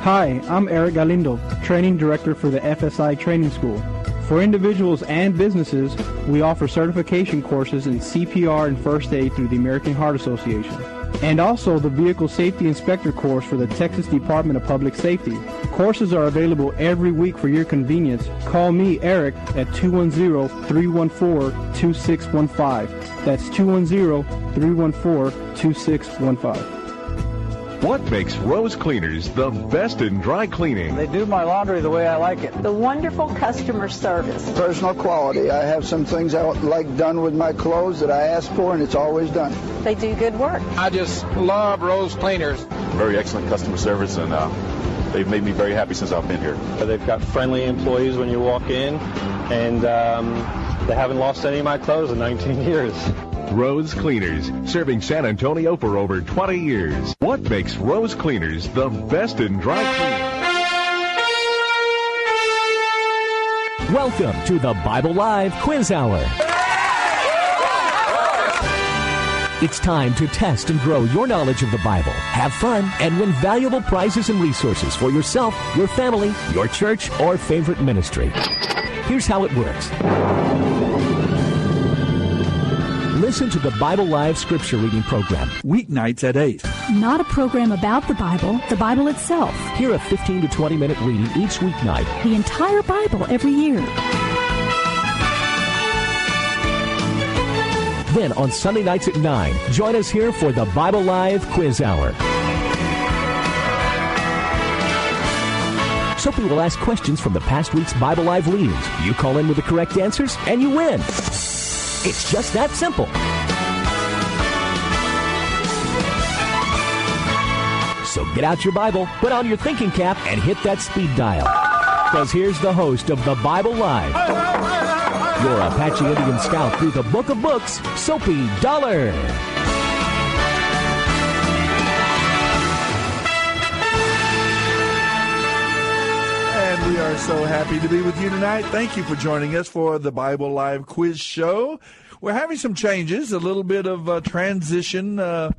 Hi, I'm Eric Galindo, Training Director for the FSI Training School. For individuals and businesses, we offer certification courses in CPR and First Aid through the American Heart Association. And also the Vehicle Safety Inspector course for the Texas Department of Public Safety. Courses are available every week for your convenience. Call me, Eric, at 210-314-2615. That's 210-314-2615. What makes Rose Cleaners the best in dry cleaning? They do my laundry the way I like it. The wonderful customer service. Personal quality. I have some things I like done with my clothes that I ask for, and it's always done. They do good work. I just love Rose Cleaners. Very excellent customer service, and uh, they've made me very happy since I've been here. They've got friendly employees when you walk in, and um, they haven't lost any of my clothes in 19 years. Rose Cleaners, serving San Antonio for over 20 years. What makes Rose Cleaners the best in dry cleaning? Welcome to the Bible Live Quiz Hour. It's time to test and grow your knowledge of the Bible, have fun, and win valuable prizes and resources for yourself, your family, your church, or favorite ministry. Here's how it works. Listen to the Bible Live Scripture Reading Program. Weeknights at 8. Not a program about the Bible, the Bible itself. Hear a 15 to 20 minute reading each weeknight. The entire Bible every year. Then on Sunday nights at 9, join us here for the Bible Live Quiz Hour. Soapy will ask questions from the past week's Bible Live readings. You call in with the correct answers, and you win. It's just that simple. So get out your Bible, put on your thinking cap, and hit that speed dial. Because here's the host of the Bible Live, your Apache Indian scout through the book of books, Soapy Dollar. Are so happy to be with you tonight. Thank you for joining us for the Bible Live Quiz Show. We're having some changes, a little bit of uh, transition. Uh,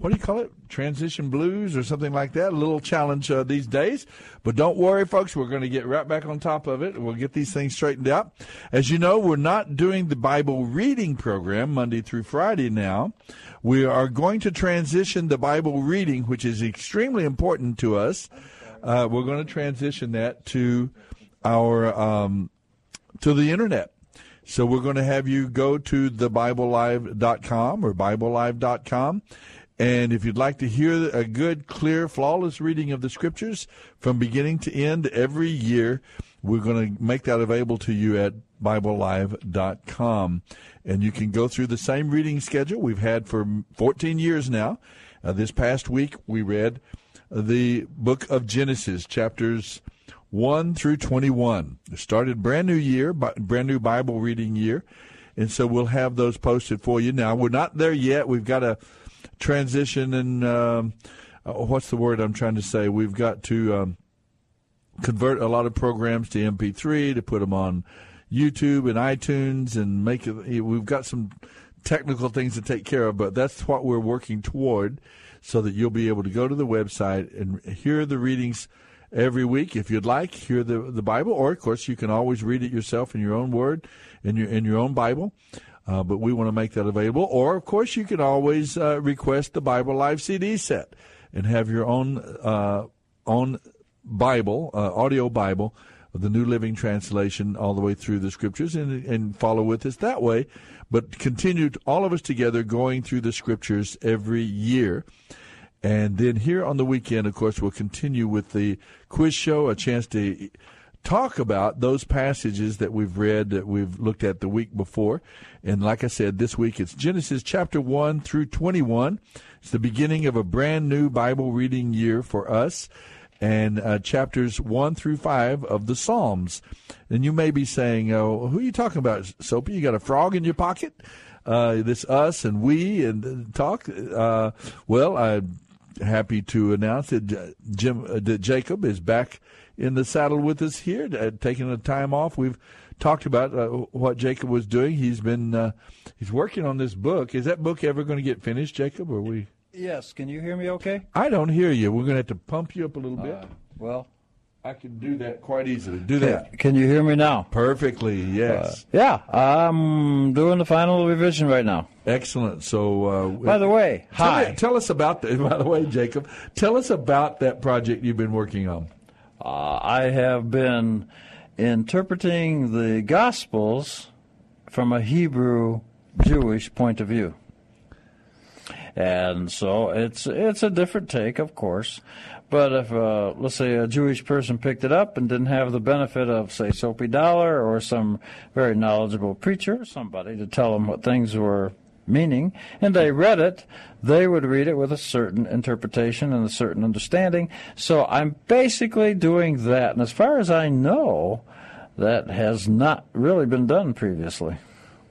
what do you call it? Transition blues or something like that. A little challenge uh, these days. But don't worry, folks. We're going to get right back on top of it. We'll get these things straightened out. As you know, we're not doing the Bible reading program Monday through Friday now. We are going to transition the Bible reading, which is extremely important to us. Uh, we're going to transition that to our um, to the internet. So we're going to have you go to thebiblelive.com or biblelive.com. And if you'd like to hear a good, clear, flawless reading of the scriptures from beginning to end every year, we're going to make that available to you at biblelive.com. And you can go through the same reading schedule we've had for 14 years now. Uh, this past week, we read the book of Genesis, chapters 1 through 21. It started brand new year, brand new Bible reading year. And so we'll have those posted for you. Now, we're not there yet. We've got to transition and, um, uh, what's the word I'm trying to say? We've got to um, convert a lot of programs to MP3 to put them on YouTube and iTunes and make it. We've got some technical things to take care of, but that's what we're working toward so that you'll be able to go to the website and hear the readings every week. If you'd like hear the the bible or of course you can always read it yourself in your own word in your in your own bible. Uh, but we want to make that available. Or of course you can always uh, request the bible live cd set and have your own uh, own bible uh, audio bible the new living translation all the way through the scriptures and and follow with us that way but continue all of us together going through the scriptures every year and then here on the weekend, of course, we'll continue with the quiz show, a chance to talk about those passages that we've read that we've looked at the week before. And like I said, this week it's Genesis chapter 1 through 21. It's the beginning of a brand new Bible reading year for us. And uh, chapters 1 through 5 of the Psalms. And you may be saying, oh, who are you talking about, Soapy? You got a frog in your pocket? Uh, this us and we and talk. Uh, well, I'm happy to announce that Jim uh, that Jacob is back in the saddle with us here, uh, taking a time off. We've talked about uh, what Jacob was doing. He's been uh, he's working on this book. Is that book ever going to get finished, Jacob? Or we? Yes. Can you hear me? Okay. I don't hear you. We're going to have to pump you up a little bit. Well, I can do that quite easily. Do that. Can you hear me now? Perfectly, yes. Uh, yeah, I'm doing the final revision right now. Excellent. So, uh, by the way, tell hi. Me, tell us about that. By the way, Jacob, tell us about that project you've been working on. Uh, I have been interpreting the Gospels from a Hebrew Jewish point of view. And so it's it's a different take, of course. But if, uh, let's say, a Jewish person picked it up and didn't have the benefit of, say, Soapy Dollar or some very knowledgeable preacher, somebody to tell them what things were meaning, and they read it, they would read it with a certain interpretation and a certain understanding. So I'm basically doing that. And as far as I know, that has not really been done previously.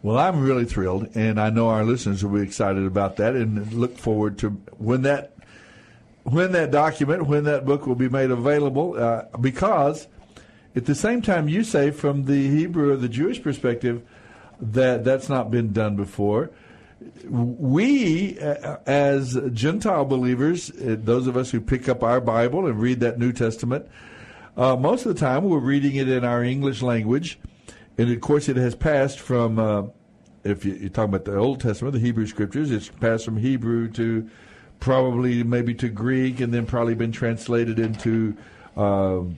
Well, I'm really thrilled, and I know our listeners will be excited about that, and look forward to when that when that document, when that book will be made available, uh, because at the same time you say from the Hebrew or the Jewish perspective that that's not been done before. We, uh, as Gentile believers, uh, those of us who pick up our Bible and read that New Testament, uh, most of the time we're reading it in our English language, and of course it has passed from. Uh, if you, are talking about the Old Testament, the Hebrew Scriptures, it's passed from Hebrew to probably maybe to Greek, and then probably been translated into um,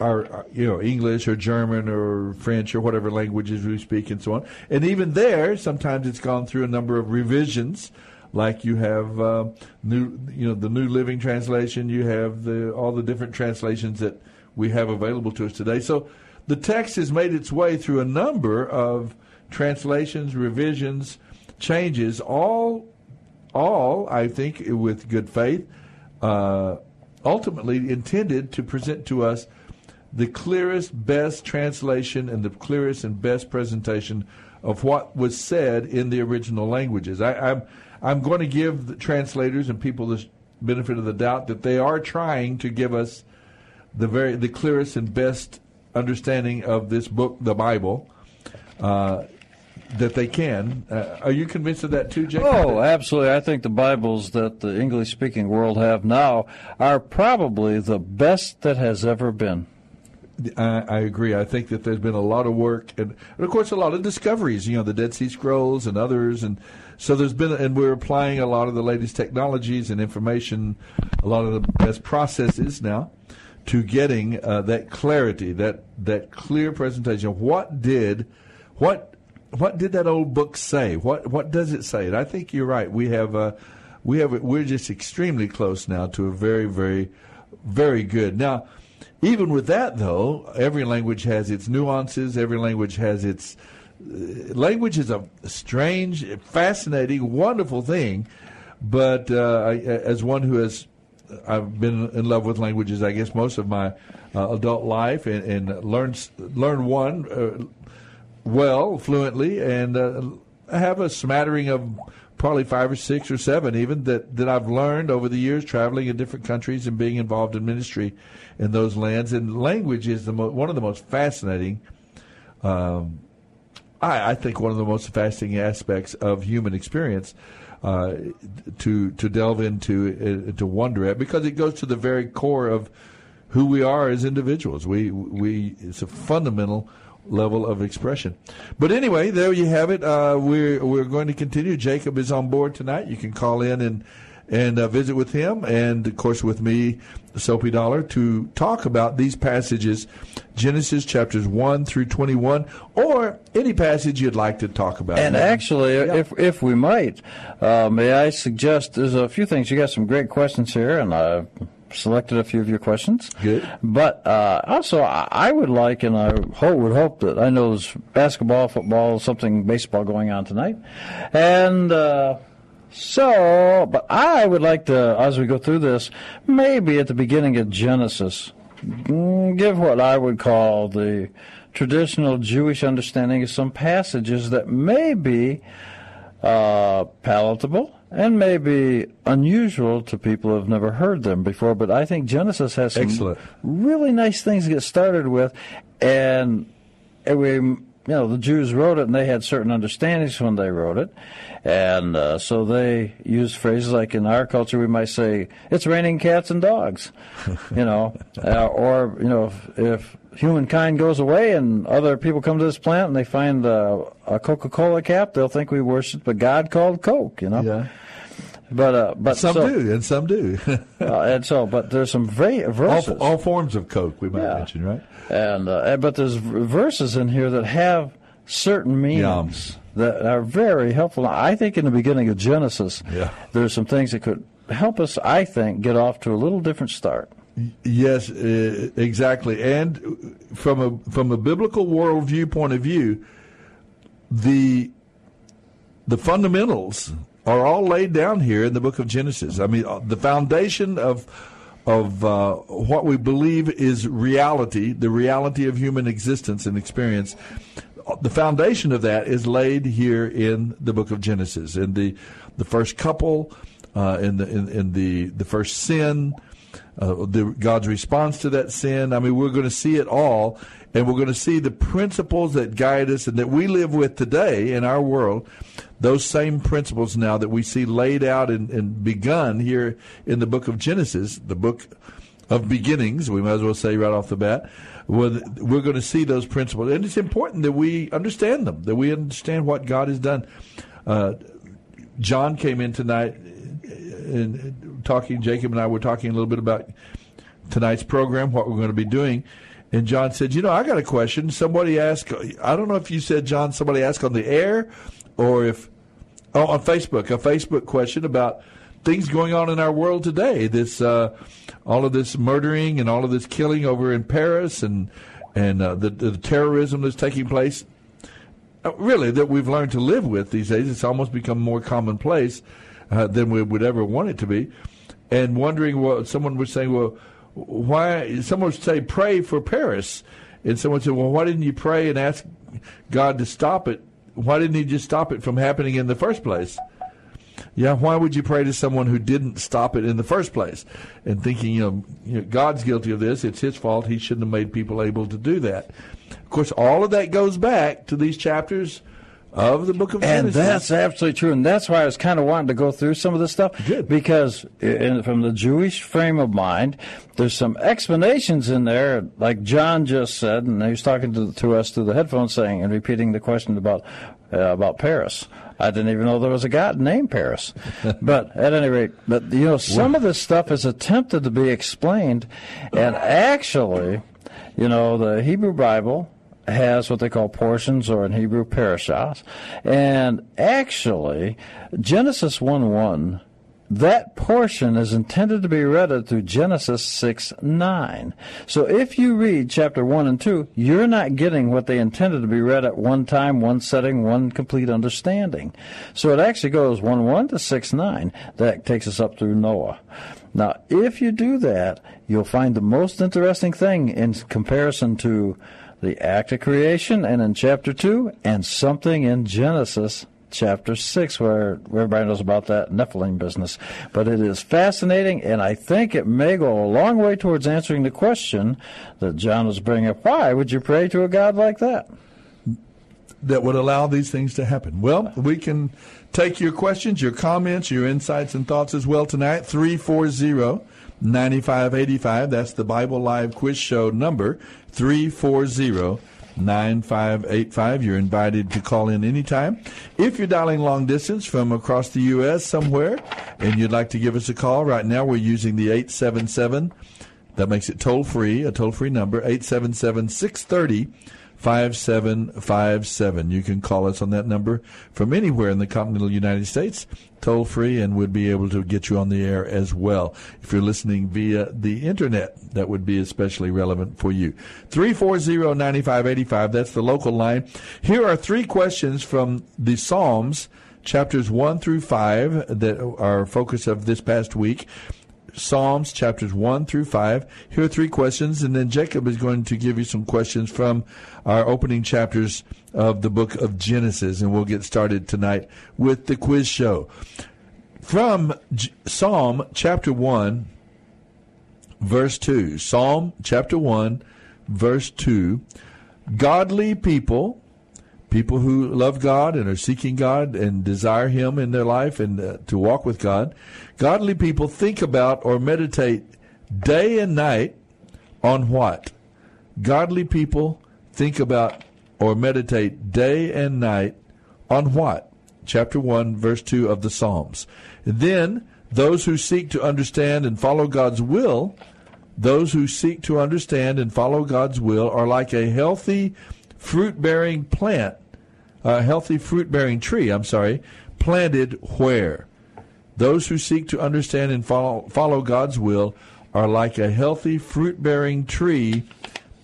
our you know English or German or French or whatever languages we speak, and so on. And even there, sometimes it's gone through a number of revisions. Like you have uh, new, you know, the New Living Translation. You have the all the different translations that we have available to us today. So the text has made its way through a number of translations, revisions, changes, all all, I think, with good faith, uh, ultimately intended to present to us the clearest, best translation and the clearest and best presentation of what was said in the original languages. I, am I'm, I'm going to give the translators and people the benefit of the doubt that they are trying to give us the very the clearest and best understanding of this book, the Bible. Uh, that they can. Uh, are you convinced of that too, Jake? Oh, absolutely. I think the Bibles that the English speaking world have now are probably the best that has ever been. I, I, agree. I think that there's been a lot of work and, and, of course, a lot of discoveries. You know, the Dead Sea Scrolls and others, and so there's been, and we're applying a lot of the latest technologies and information, a lot of the best processes now to getting uh, that clarity, that that clear presentation. What did, what what did that old book say? What what does it say? And I think you're right. We have uh, we have we're just extremely close now to a very very very good. Now, even with that though, every language has its nuances. Every language has its uh, language is a strange, fascinating, wonderful thing. But uh, I, as one who has I've been in love with languages, I guess most of my uh, adult life, and, and learned learn one, uh, well fluently, and uh, I have a smattering of probably five or six or seven even that, that I've learned over the years traveling in different countries and being involved in ministry in those lands. And language is the mo- one of the most fascinating. Um, I, I, think one of the most fascinating aspects of human experience uh, to to delve into uh, to wonder at because it goes to the very core of who we are as individuals. We we it's a fundamental level of expression. But anyway, there you have it. Uh, we're we're going to continue. Jacob is on board tonight. You can call in and and uh, visit with him, and of course with me, Soapy Dollar, to talk about these passages, Genesis chapters one through twenty one, or any passage you'd like to talk about. And actually, yeah. if if we might, uh, may I suggest? There's a few things. You got some great questions here, and I selected a few of your questions. Good. But uh, also, I would like, and I hope, would hope that I know there's basketball, football, something, baseball going on tonight, and. Uh, so, but I would like to, as we go through this, maybe at the beginning of Genesis, mm, give what I would call the traditional Jewish understanding of some passages that may be uh, palatable and maybe unusual to people who have never heard them before. But I think Genesis has some Excellent. really nice things to get started with, and we you know the Jews wrote it and they had certain understandings when they wrote it, and uh, so they used phrases like in our culture we might say it's raining cats and dogs, you know, uh, or you know if, if, humankind goes away and other people come to this planet and they find uh, a Coca-Cola cap, they'll think we worship a god called Coke, you know. Yeah. But uh, but some so, do, and some do. uh, and so, but there's some va- verses. All, all, forms of Coke, we might yeah. mention, right? And uh, but there's verses in here that have certain meanings that are very helpful. I think in the beginning of Genesis, yeah. there's some things that could help us. I think get off to a little different start. Yes, uh, exactly. And from a from a biblical worldview point of view, the the fundamentals are all laid down here in the book of Genesis. I mean, uh, the foundation of of uh, what we believe is reality, the reality of human existence and experience. The foundation of that is laid here in the book of Genesis, in the the first couple, uh, in the in, in, the the first sin, uh, the, God's response to that sin. I mean, we're going to see it all, and we're going to see the principles that guide us and that we live with today in our world those same principles now that we see laid out and, and begun here in the book of Genesis, the book of beginnings, we might as well say right off the bat, we're going to see those principles. And it's important that we understand them, that we understand what God has done. Uh, John came in tonight and talking, Jacob and I were talking a little bit about tonight's program, what we're going to be doing. And John said, You know, I got a question. Somebody asked, I don't know if you said, John, somebody asked on the air or if oh, on Facebook, a Facebook question about things going on in our world today. This uh, all of this murdering and all of this killing over in Paris and and uh, the, the terrorism that's taking place. Uh, really, that we've learned to live with these days. It's almost become more commonplace uh, than we would ever want it to be. And wondering what someone was saying, well, why? Someone would say, pray for Paris, and someone said, well, why didn't you pray and ask God to stop it? Why didn't he just stop it from happening in the first place? Yeah, why would you pray to someone who didn't stop it in the first place? And thinking, you know, you know, God's guilty of this, it's his fault, he shouldn't have made people able to do that. Of course, all of that goes back to these chapters of the book of and Genesis. And that's absolutely true. And that's why I was kind of wanting to go through some of this stuff. Good. Because in, from the Jewish frame of mind, there's some explanations in there, like John just said, and he was talking to, to us through the headphones saying and repeating the question about uh, about Paris. I didn't even know there was a god named Paris. but at any rate, but you know, some of this stuff is attempted to be explained, and actually, you know, the Hebrew Bible has what they call portions, or in Hebrew, parashas. And actually, Genesis 1 1 that portion is intended to be read through Genesis 6 9. So if you read chapter 1 and 2, you're not getting what they intended to be read at one time, one setting, one complete understanding. So it actually goes 1 1 to 6 9. That takes us up through Noah. Now, if you do that, you'll find the most interesting thing in comparison to the act of creation and in chapter 2 and something in Genesis chapter 6 where everybody knows about that Nephilim business. But it is fascinating, and I think it may go a long way towards answering the question that John was bringing up. Why would you pray to a God like that? That would allow these things to happen. Well, we can take your questions, your comments, your insights and thoughts as well tonight. 340 9585. That's the Bible Live Quiz Show number. 340 9585. You're invited to call in anytime. If you're dialing long distance from across the U.S. somewhere and you'd like to give us a call, right now we're using the 877. That makes it toll free, a toll free number, 877 630 5757. You can call us on that number from anywhere in the continental United States, toll free, and we'd be able to get you on the air as well. If you're listening via the internet, that would be especially relevant for you. 340 9585, that's the local line. Here are three questions from the Psalms, chapters 1 through 5, that are focus of this past week. Psalms chapters 1 through 5. Here are three questions, and then Jacob is going to give you some questions from our opening chapters of the book of Genesis, and we'll get started tonight with the quiz show. From Psalm chapter 1, verse 2. Psalm chapter 1, verse 2. Godly people people who love God and are seeking God and desire Him in their life and uh, to walk with God, godly people think about or meditate day and night on what? Godly people think about or meditate day and night on what? Chapter 1, verse 2 of the Psalms. then, those who seek to understand and follow God's will, those who seek to understand and follow God's will are like a healthy fruit bearing plant, a healthy fruit bearing tree, I'm sorry, planted where? Those who seek to understand and follow, follow God's will are like a healthy fruit bearing tree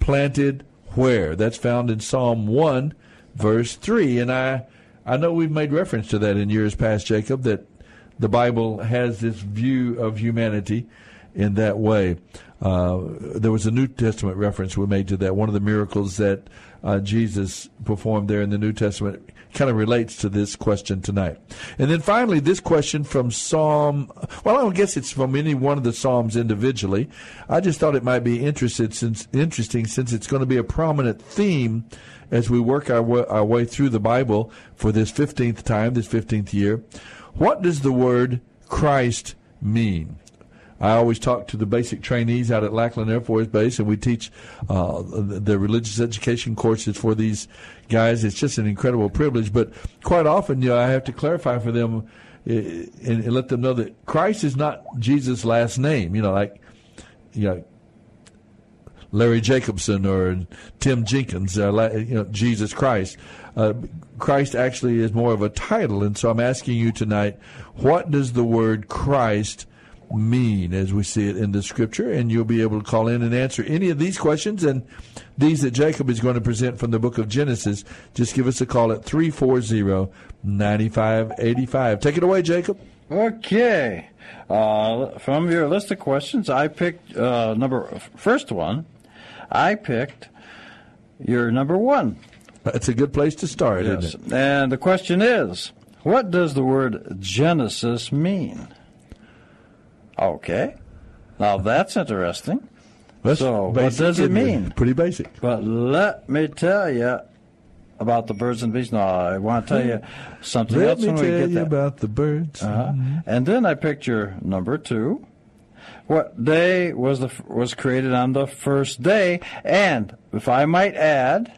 planted where? That's found in Psalm 1, verse 3. And I, I know we've made reference to that in years past, Jacob, that the Bible has this view of humanity in that way. Uh, there was a New Testament reference we made to that. One of the miracles that uh, Jesus performed there in the New Testament kind of relates to this question tonight. And then finally, this question from Psalm, well, I don't guess it's from any one of the Psalms individually. I just thought it might be interested since, interesting since it's going to be a prominent theme as we work our way, our way through the Bible for this 15th time, this 15th year. What does the word Christ mean? I always talk to the basic trainees out at Lackland Air Force Base, and we teach uh, the religious education courses for these guys. It's just an incredible privilege. But quite often, you know, I have to clarify for them eh, and, and let them know that Christ is not Jesus' last name. You know, like you know. Larry Jacobson or Tim Jenkins, uh, you know, Jesus Christ. Uh, Christ actually is more of a title, and so I'm asking you tonight, what does the word Christ mean as we see it in the scripture? And you'll be able to call in and answer any of these questions and these that Jacob is going to present from the book of Genesis. Just give us a call at 340 9585. Take it away, Jacob. Okay. Uh, from your list of questions, I picked uh, number first one. I picked your number one. That's a good place to start, yes. isn't it? And the question is, what does the word Genesis mean? Okay. Now that's interesting. That's so, what does it mean? Pretty basic. But let me tell you about the birds and bees. No, I want to tell you something let else me when we get you that. about the birds. Uh-huh. Mm-hmm. And then I your number two. What day was the was created on the first day? And if I might add,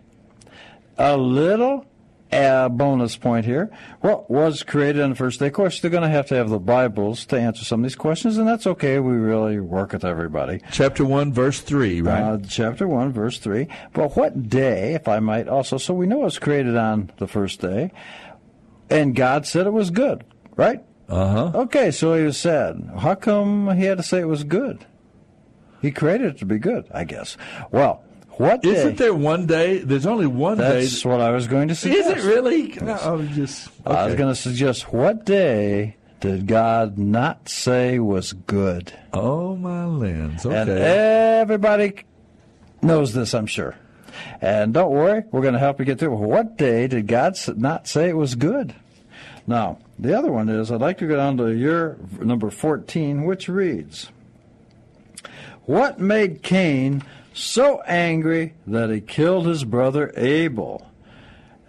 a little a bonus point here. What was created on the first day? Of course, they're going to have to have the Bibles to answer some of these questions, and that's okay. We really work with everybody. Chapter 1, verse 3, right? Uh, chapter 1, verse 3. But what day, if I might also, so we know it was created on the first day, and God said it was good, right? Uh huh. Okay, so he said, how come he had to say it was good? He created it to be good, I guess. Well, what day? Isn't there one day? There's only one That's day. That's what I was going to suggest. Is it really? No, I was just. Okay. I was going to suggest what day did God not say was good? Oh my lens. Okay. And everybody knows this, I'm sure. And don't worry, we're going to help you get through. What day did God not say it was good? Now, the other one is I'd like to go down to your number 14, which reads What made Cain so angry that he killed his brother Abel?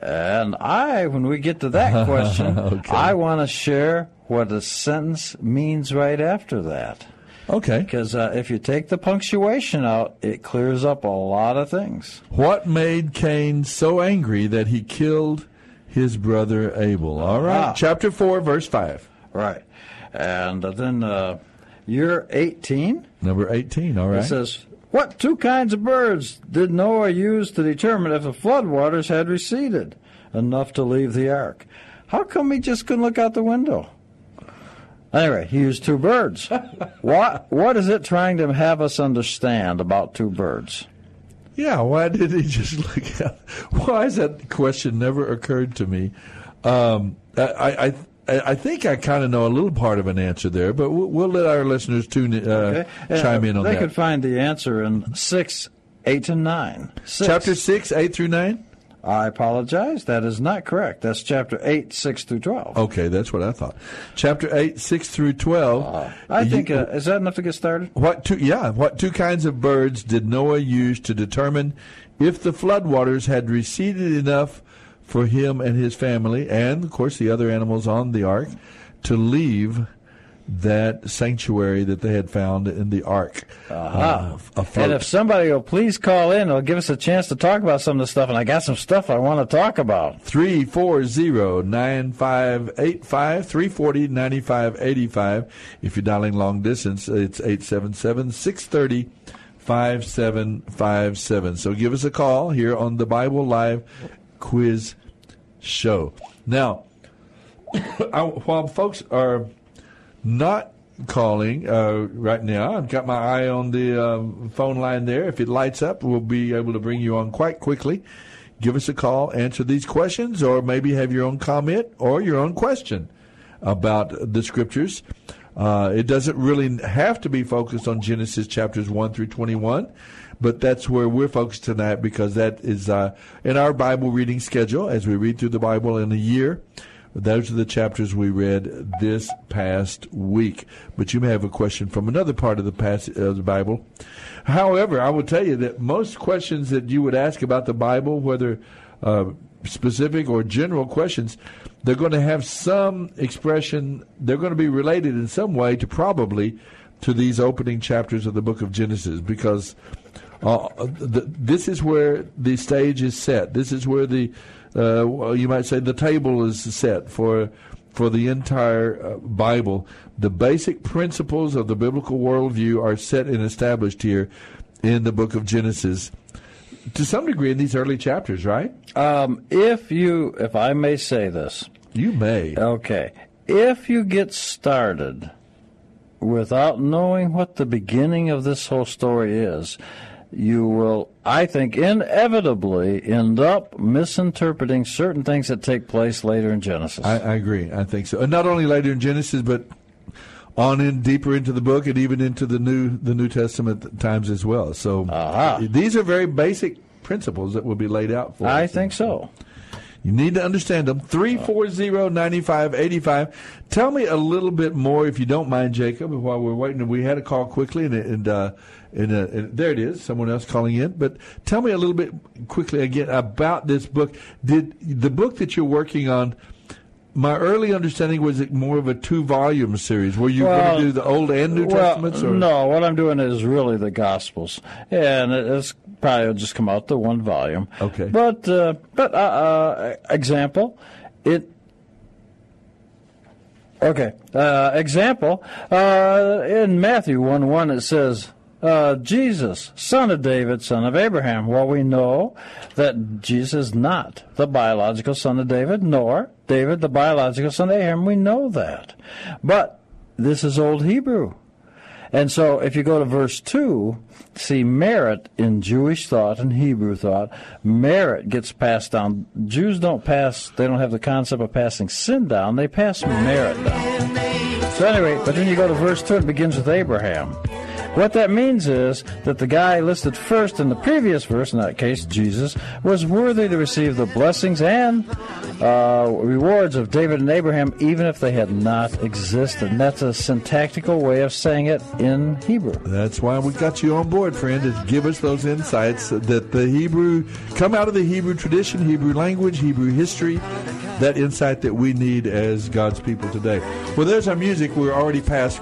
And I, when we get to that question, okay. I want to share what a sentence means right after that. Okay. Because uh, if you take the punctuation out, it clears up a lot of things. What made Cain so angry that he killed his brother Abel? All right. Ah. Chapter 4, verse 5. Right. And then uh, you're 18. Number 18, all right. It says, What two kinds of birds did Noah use to determine if the floodwaters had receded enough to leave the ark? How come he just couldn't look out the window? Anyway, he used two birds. what what is it trying to have us understand about two birds? Yeah, why did he just look out? Why has that question never occurred to me? Um, I, I, I think I kind of know a little part of an answer there, but we'll, we'll let our listeners tune uh, okay. chime in on they that. They could find the answer in six, eight, and nine. Six. Chapter six, eight through nine. I apologize. That is not correct. That's chapter 8, 6 through 12. Okay, that's what I thought. Chapter 8, 6 through 12. Uh, I you, think, uh, is that enough to get started? What two, yeah, what two kinds of birds did Noah use to determine if the floodwaters had receded enough for him and his family, and of course the other animals on the ark, to leave that sanctuary that they had found in the ark. Uh, and if somebody will please call in, it'll give us a chance to talk about some of the stuff. And I got some stuff I want to talk about. 340-9585, 340-9585. If you're dialing long distance, it's 877-630-5757. So give us a call here on the Bible Live Quiz Show. Now, while folks are not calling uh, right now. I've got my eye on the um, phone line there. If it lights up, we'll be able to bring you on quite quickly. Give us a call, answer these questions, or maybe have your own comment or your own question about the scriptures. Uh, it doesn't really have to be focused on Genesis chapters 1 through 21, but that's where we're focused tonight because that is uh, in our Bible reading schedule as we read through the Bible in a year. Those are the chapters we read this past week. But you may have a question from another part of the passage of the Bible. However, I will tell you that most questions that you would ask about the Bible, whether uh, specific or general questions, they're going to have some expression. They're going to be related in some way to probably to these opening chapters of the book of Genesis because uh, the, this is where the stage is set. This is where the uh, you might say the table is set for for the entire uh, Bible. The basic principles of the biblical worldview are set and established here in the book of Genesis. To some degree, in these early chapters, right? Um, if you, if I may say this, you may. Okay, if you get started without knowing what the beginning of this whole story is, you will, I think, inevitably end up misinterpreting certain things that take place later in Genesis. I, I agree. I think so. And not only later in Genesis, but on in deeper into the book and even into the new the New Testament times as well. So uh-huh. these are very basic principles that will be laid out for I us. think so. You need to understand them. 340-9585. Tell me a little bit more, if you don't mind, Jacob, while we're waiting. We had a call quickly, and, and, uh, and, uh, and there it is, someone else calling in. But tell me a little bit quickly again about this book. Did the book that you're working on – my early understanding was it more of a two volume series. Were you well, going to do the Old and New well, Testaments? Or? No, what I'm doing is really the Gospels, and it's probably will just come out the one volume. Okay. But uh, but uh, uh, example, it. Okay. Uh, example uh, in Matthew one one it says uh, Jesus, son of David, son of Abraham. Well, we know that Jesus is not the biological son of David, nor David the biological son of Abraham. We know that. But this is Old Hebrew. And so if you go to verse 2, see merit in Jewish thought and Hebrew thought, merit gets passed down. Jews don't pass, they don't have the concept of passing sin down, they pass merit down. So anyway, but then you go to verse 2, it begins with Abraham. What that means is that the guy listed first in the previous verse, in that case, Jesus, was worthy to receive the blessings and uh, rewards of David and Abraham, even if they had not existed. And that's a syntactical way of saying it in Hebrew. That's why we got you on board, friend, to give us those insights that the Hebrew come out of the Hebrew tradition, Hebrew language, Hebrew history, that insight that we need as God's people today. Well, there's our music. We're already past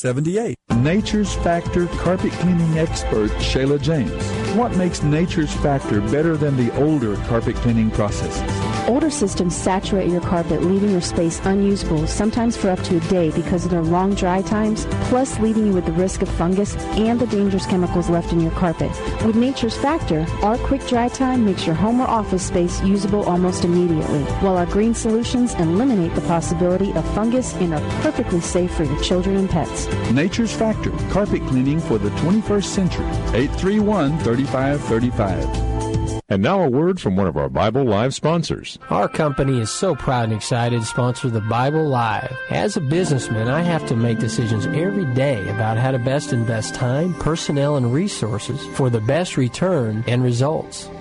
7878. Nature's Factor carpet cleaning expert Shayla James. What makes Nature's Factor better than the older carpet cleaning processes? Older systems saturate your carpet, leaving your space unusable, sometimes for up to a day because of their long dry times, plus leaving you with the risk of fungus and the dangerous chemicals left in your carpet. With Nature's Factor, our quick dry time makes your home or office space usable almost immediately, while our green solutions eliminate the possibility of fungus and are perfectly safe for your children and pets. Nature's Factory, carpet cleaning for the 21st century. 831 3535. And now a word from one of our Bible Live sponsors. Our company is so proud and excited to sponsor the Bible Live. As a businessman, I have to make decisions every day about how to best invest time, personnel, and resources for the best return and results.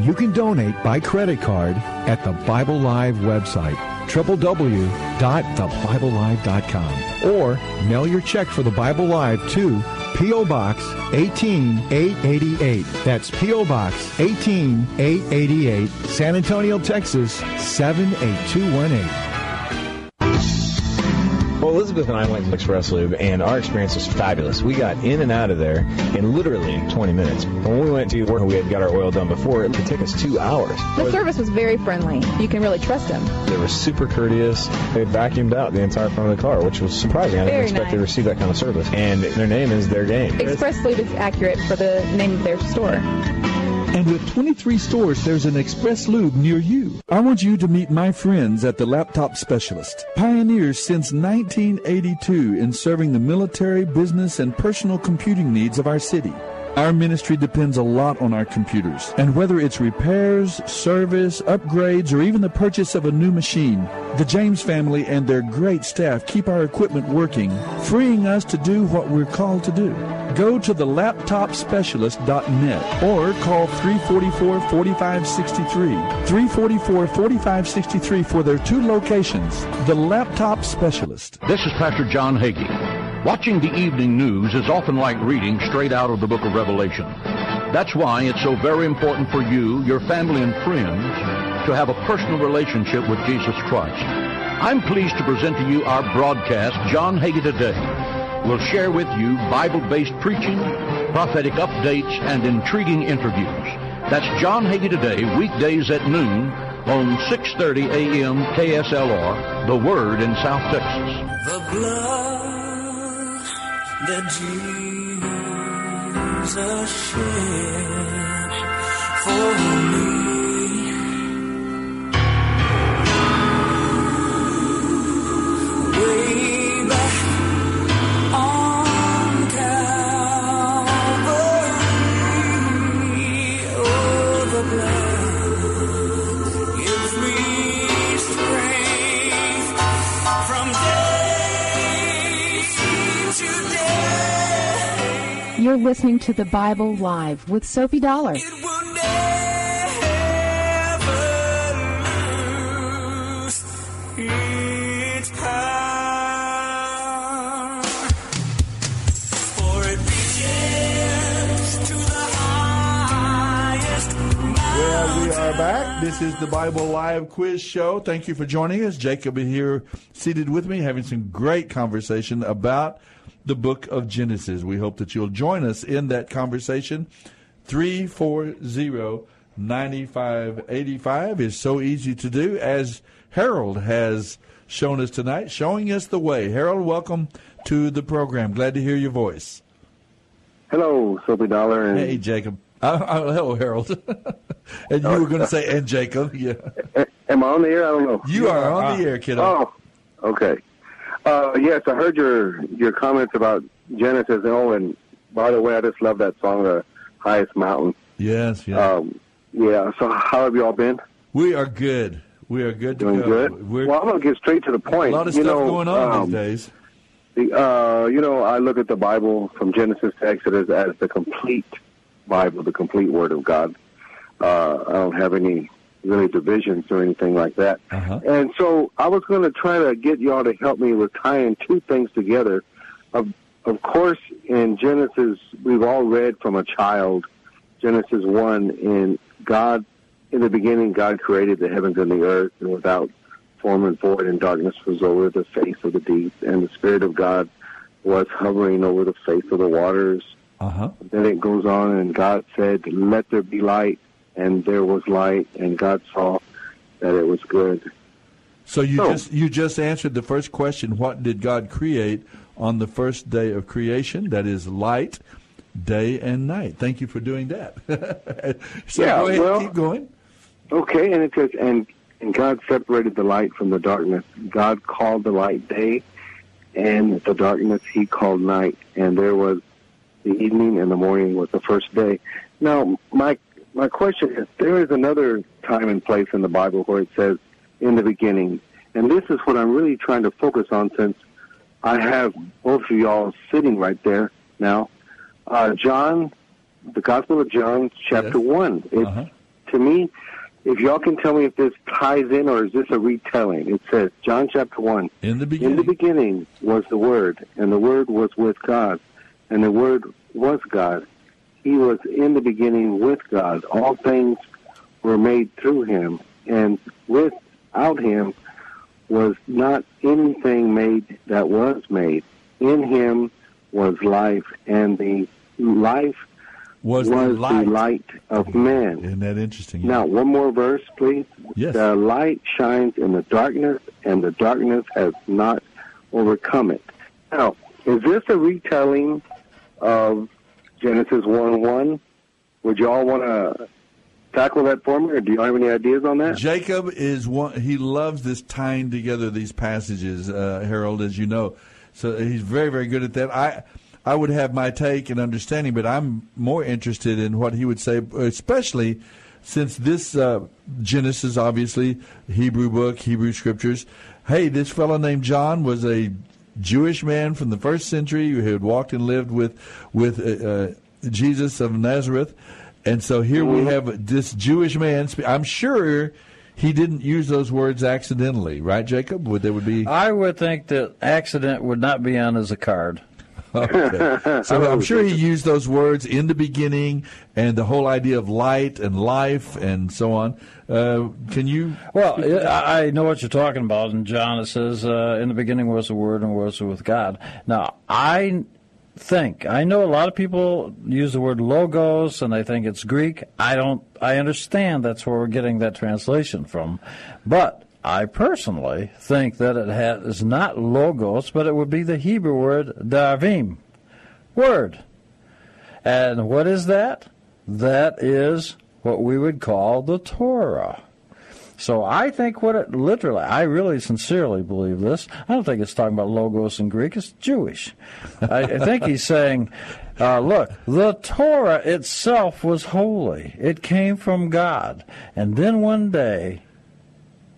You can donate by credit card at the Bible Live website www.thebiblelive.com or mail your check for the Bible Live to P.O. Box 18888. That's P.O. Box 18888, San Antonio, Texas 78218. Elizabeth and I went to Express Lube, and our experience was fabulous. We got in and out of there in literally 20 minutes. When we went to where we had got our oil done before, it could take us two hours. The service was very friendly. You can really trust them. They were super courteous. They vacuumed out the entire front of the car, which was surprising. I didn't Very expect nice. to receive that kind of service. And their name is their game. Express Lube is accurate for the name of their store. And with 23 stores, there's an Express Lube near you. I want you to meet my friends at the Laptop Specialist. Pioneers since 1982 in serving the military, business, and personal computing needs of our city. Our ministry depends a lot on our computers. And whether it's repairs, service, upgrades, or even the purchase of a new machine, the James family and their great staff keep our equipment working, freeing us to do what we're called to do. Go to the laptopspecialist.net or call 344-4563. 344-4563 for their two locations. The Laptop Specialist. This is Pastor John Hagee. Watching the evening news is often like reading straight out of the book of Revelation. That's why it's so very important for you, your family, and friends to have a personal relationship with Jesus Christ. I'm pleased to present to you our broadcast, John Hagee Today. We'll share with you Bible-based preaching, prophetic updates, and intriguing interviews. That's John Hagee Today, weekdays at noon on 6.30 a.m. KSLR, The Word in South Texas. The blood that Jesus shed for me. You're listening to the Bible Live with Soapy Dollar. Its power, for it reaches to the highest Well, we are back. This is the Bible Live Quiz Show. Thank you for joining us. Jacob is here seated with me, having some great conversation about the book of Genesis. We hope that you'll join us in that conversation. 340 9585 is so easy to do, as Harold has shown us tonight, showing us the way. Harold, welcome to the program. Glad to hear your voice. Hello, Soapy Dollar. And Hey, Jacob. Uh, uh, hello, Harold. and you were going to say, and Jacob. Yeah. Am I on the air? I don't know. You are on the air, kiddo. Oh, okay. Uh, yes, I heard your your comments about Genesis. Oh, and by the way, I just love that song, "The Highest Mountain." Yes, yeah, Um, yeah. So, how have you all been? we are good. We are good to Doing go. good. We're, well, I'm gonna get straight to the point. a lot of you stuff know, going on um, these days. The, uh, you know, I look at the Bible from Genesis to Exodus as the complete Bible, the complete Word of God. Uh, I don't have any really divisions or anything like that. Uh-huh. And so I was going to try to get y'all to help me with tying two things together. Of, of course, in Genesis, we've all read from a child, Genesis 1, in God, in the beginning, God created the heavens and the earth, and without form and void, and darkness was over the face of the deep, and the Spirit of God was hovering over the face of the waters. Uh-huh. Then it goes on, and God said, Let there be light, and there was light, and God saw that it was good. So you Oh. just you just answered the first question. What did God create on the first day of creation? That is light, day and night. Thank you for doing that. so Yeah, go ahead, well- keep going. Okay, and it says, and and God separated the light from the darkness. God called the light day, and the darkness He called night. And there was the evening, and the morning was the first day. Now, my my question is: there is another time and place in the Bible where it says, "In the beginning," and this is what I'm really trying to focus on, since I have both of y'all sitting right there now. Uh, John, the Gospel of John, chapter one. It's to me, if y'all can tell me if this ties in or is this a retelling? It says, John chapter 1. In the beginning. In the beginning was the Word, and the Word was with God, and the Word was God. He was in the beginning with God. All things were made through him, and without him was not anything made that was made. In him was life, and the life Was the the light, light. of man. Isn't that interesting? Now, one more verse, please. Yes. The light shines in the darkness, and the darkness has not overcome it. Now, is this a retelling of Genesis 1 1? Would you all want to tackle that for me, or do you have any ideas on that? Jacob is one. He loves this tying together these passages, uh, Harold, as you know. So he's very, very good at that. I, I would have my take and understanding, but I'm more interested in what he would say, especially since this uh, Genesis, obviously Hebrew book, Hebrew scriptures. Hey, this fellow named John was a Jewish man from the first century who had walked and lived with with uh, uh, Jesus of Nazareth, and so here we have this Jewish man. I'm sure he didn't use those words accidentally, right, Jacob? Would there would be? I would think that accident would not be on as a card. Okay. So I'm sure he used those words in the beginning and the whole idea of light and life and so on. Uh, can you? Well, I I know what you're talking about. In John, it says, uh, "In the beginning was the Word, and was with God." Now, I think I know a lot of people use the word logos, and they think it's Greek. I don't. I understand that's where we're getting that translation from, but I personally think that it ha is not logos, but it would be the Hebrew word davim, word. And what is that? That is what we would call the Torah. So I think what it literally, I really sincerely believe this. I don't think it's talking about logos in Greek. It's Jewish. I, I think he's saying, uh, look, the Torah itself was holy. It came from God, and then one day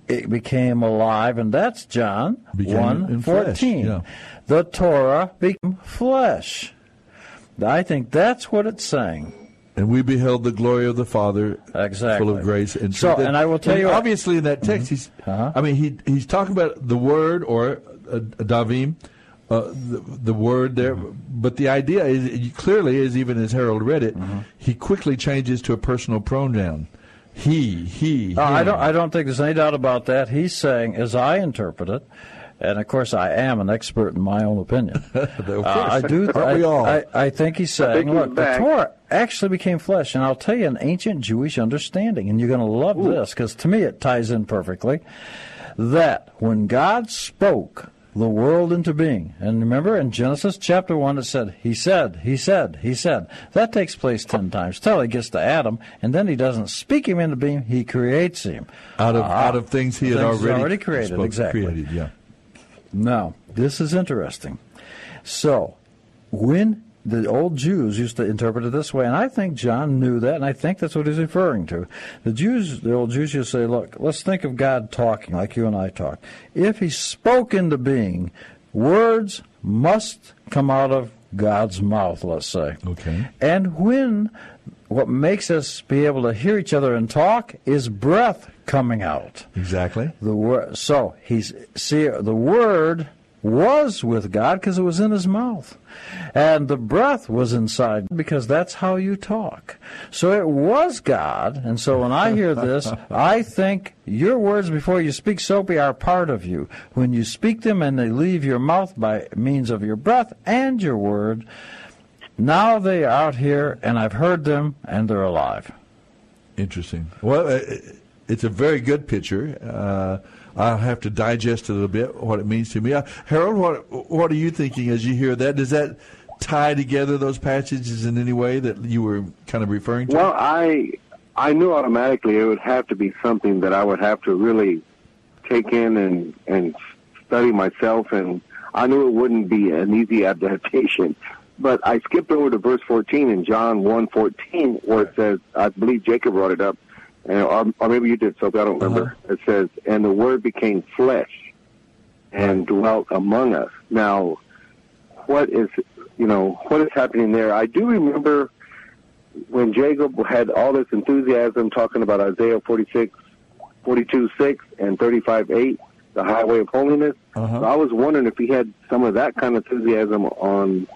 it became alive, and that's John Became one fourteen. yeah. The Torah became flesh. I think that's what it's saying. And we beheld the glory of the Father, exactly. full of grace and So, truth. and I will tell and you obviously in that text, he's. I mean, he he's talking about the word or uh, davim, uh, the, the word there. But the idea is clearly, as even as Harold read it, he quickly changes to a personal pronoun. He, he. Uh, I don't. I don't think there's any doubt about that. He's saying, as I interpret it, and of course I am an expert in my own opinion. Uh, I do. Aren't I, we all? I, I think he's I think saying, he's look, the. Torah actually became flesh, and I'll tell you an ancient Jewish understanding, and you're going to love this because to me it ties in perfectly. That when God spoke the world into being, and remember in Genesis chapter one it said, He said, He said, He said. That takes place ten times till he gets to Adam, and then he doesn't speak him into being; he creates him out of Ah, out of things he had things already, already created. spoke- exactly. created, yeah. Now, this is interesting. So, when the old Jews used to interpret it this way, and I think John knew that, and I think that's what he's referring to. The Jews, the old Jews used to say, look, let's think of God talking like you and I talk. If he spoke into being, words must come out of God's mouth, let's say. Okay. And when what makes us be able to hear each other and talk is breath coming out. Exactly. The word. So he's see the word was with God because it was in his mouth, and the breath was inside because that's how you talk. So it was God, and so when I hear this, I think your words before you speak, Soapy, are part of you. When you speak them and they leave your mouth by means of your breath and your word, now they are out here, and I've heard them, and they're alive. Interesting. Well, uh, it's a very good picture. Uh, I have to digest it a bit, what it means to me. Uh, Harold, what what are you thinking as you hear that? Does that tie together those passages in any way that you were kind of referring to? Well, I I knew automatically it would have to be something that I would have to really take in and and study myself, and I knew it wouldn't be an easy adaptation. But I skipped over to verse 14 in John 1:14, where it says, I believe Jacob brought it up, and, or, or maybe you did, Soapy, I don't remember. It says, and the Word became flesh and dwelt among us. Now, what is, you know, what is happening there? I do remember when Jacob had all this enthusiasm talking about Isaiah 46, 42, 6 and 35, 8, the highway of holiness. Uh-huh. So I was wondering if he had some of that kind of enthusiasm on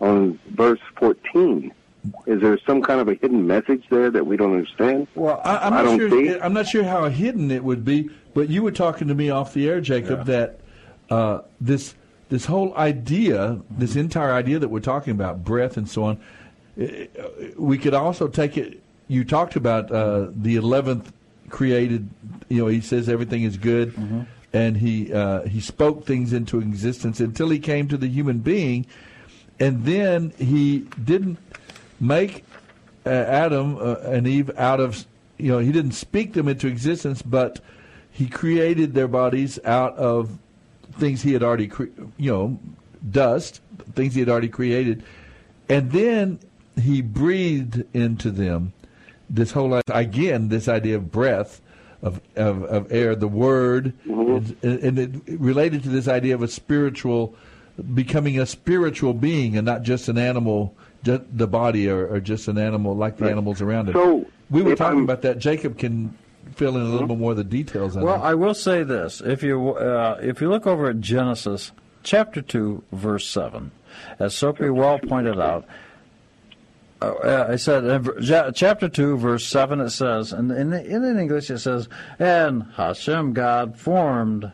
on verse 14. Is there some kind of a hidden message there that we don't understand? Well, I, I'm I not don't sure. see. I'm not sure how hidden it would be. But you were talking to me off the air, Jacob, that uh, this this whole idea, this entire idea that we're talking about, breath and so on, we could also take it. You talked about uh, the eleventh created. You know, he says everything is good, and he uh, he spoke things into existence until he came to the human being, and then he didn't make uh, Adam uh, and Eve out of you know he didn't speak them into existence, but he created their bodies out of things he had already cre- you know dust things he had already created, and then he breathed into them this whole again this idea of breath. Of, of, of air, the word, and, and it related to this idea of a spiritual, becoming a spiritual being and not just an animal, the body or, or just an animal like the Right. animals around it. So, we were talking I'm- about that. Jacob can fill in a little bit more of the details on Well, that. I will say this: if you uh, if you look over at Genesis chapter two, verse seven, as Soapy well pointed out, uh, uh, I said in chapter two, verse seven. It says, and in in, in English it says, "And Hashem God formed."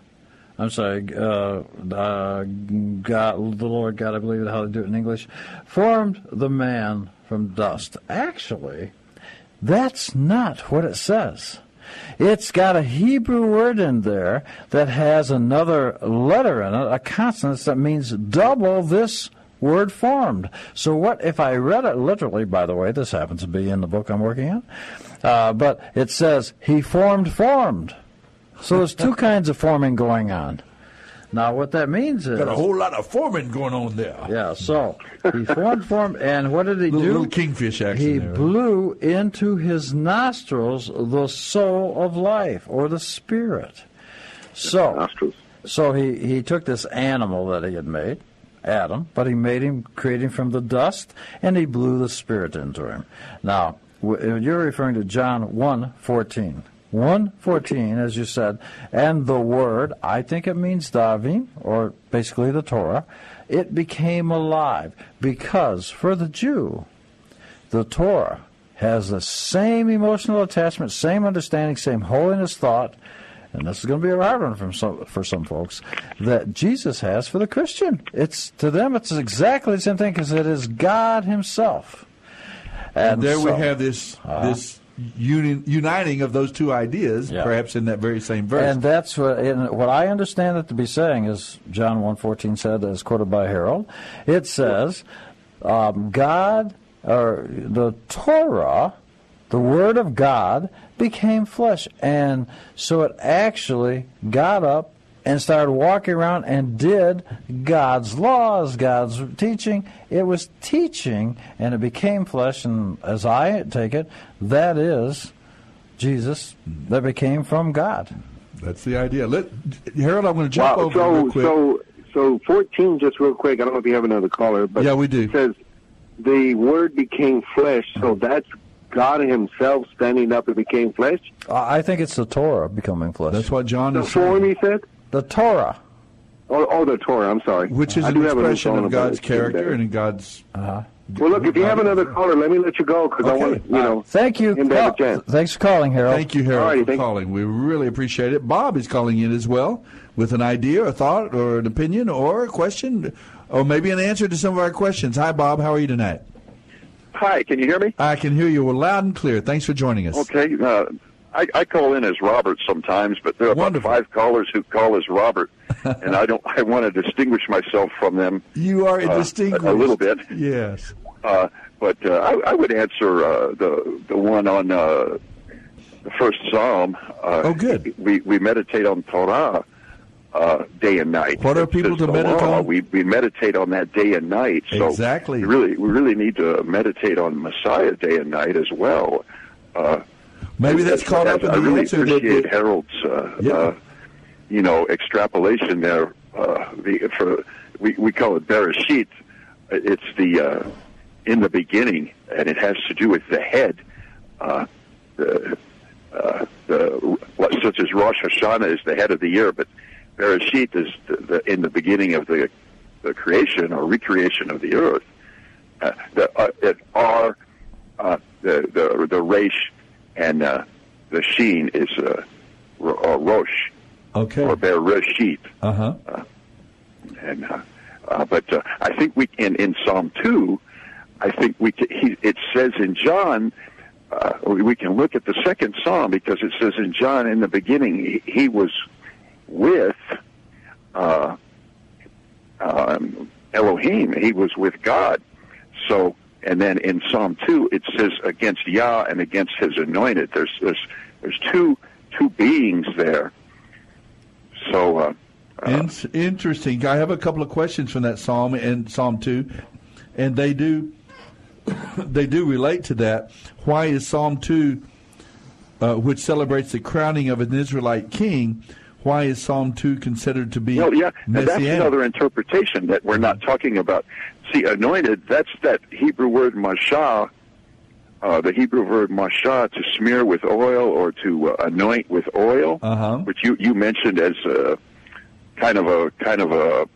I'm sorry, uh, uh, God, the Lord God, I believe how they do it in English, formed the man from dust. Actually, that's not what it says. It's got a Hebrew word in there that has another letter in it, a consonant that means double this word formed. So what if I read it literally, by the way, this happens to be in the book I'm working on, uh, but it says, he formed formed. So there's two kinds of forming going on. Now what that means is... Got a whole lot of forming going on there. Yeah, so he formed, formed, and what did he Little- do? little kingfish action He there. blew into his nostrils the soul of life, or the spirit. So, so he, he took this animal that he had made, Adam, but he made him, created him from the dust, and he blew the spirit into him. Now, you're referring to John 1, 14. 114, as you said, and the word, I think it means Davin, or basically the Torah, it became alive because for the Jew, the Torah has the same emotional attachment, same understanding, same holiness thought, and this is going to be a hard one from some, for some folks, that Jesus has for the Christian. It's to them, it's exactly the same thing because it is God Himself. And there we have this Uh-huh. this uni- uniting of those two ideas, perhaps in that very same verse. And that's what, and what I understand it to be saying is John 1.14 said, as quoted by Harold, it says, um, God, or the Torah, the Word of God, became flesh. And so it actually got up and started walking around and did God's laws, God's teaching. It was teaching, and it became flesh. And as I take it, that is Jesus that became from God. That's the idea. Let, Harold, I'm going to jump Wow, over so real quick. so so 14 just real quick. I don't know if you have another caller, but Yeah, we do. It says the word became flesh. So uh-huh. that's God Himself standing up and became flesh. I I think it's the Torah becoming flesh. That's what John The form he said. The Torah. Oh, oh, the Torah. I'm sorry. Which is I an a new expression of God's character and in God's. Uh-huh. Well, look, if you have another caller, let me let you go because I want to, you know. Thank you. him to have a Well, chance. Thanks for calling, Harold. Thank you, Harold, Alrighty, for thank- calling. We really appreciate it. Bob is calling in as well with an idea, a thought, or an opinion, or a question, or maybe an answer to some of our questions. Hi, Bob. How are you tonight? Hi, can you hear me? I can hear you loud and clear. Thanks for joining us. Okay. Uh, I, I call in as Robert sometimes, but there are about five callers who call as Robert, and I don't. I want to distinguish myself from them. You are uh, distinguished a, a little bit. Yes. Uh, but uh, I, I would answer uh, the the one on uh, the first Psalm. Uh, oh, good. We we meditate on Torah uh, day and night. What are people to meditate on? We we meditate on that day and night. So Exactly. We really we really need to meditate on Messiah day and night as well. Uh, Maybe that's caught up in I the really answer that- appreciate that- Harold's, uh, uh, you know, extrapolation there. Uh, the, for we we call it Bereshit. It's the uh, in the beginning, and it has to do with the head. Uh, the, uh, the such as Rosh Hashanah is the head of the year, but Bereshit is the, the, in the beginning of the the creation or recreation of the earth. Uh, the uh, it are uh, the the the Resh and uh, the Sheen is uh, Ro- uh, Rosh Okay. or Bereshit. Uh huh. And uh, uh, but uh, I think we in in Psalm two, I think we ca he, it says in John. Uh, we we can look at the second psalm because it says in John in the beginning he, he was with uh, um, Elohim. He was with God. So, and then in Psalm two, it says against Yah and against His anointed. There's there's there's two two beings there. So, uh, In- interesting. I have a couple of questions from that psalm and Psalm two, and they do they do relate to that. Why is Psalm two, uh, which celebrates the crowning of an Israelite king, why is Psalm two considered to be Well, yeah, and that's another interpretation that we're not talking about. See, anointed, that's that Hebrew word mashah, uh, the Hebrew word mashah, to smear with oil or to uh, anoint with oil, uh-huh. which you, you mentioned as a, kind of a kind of a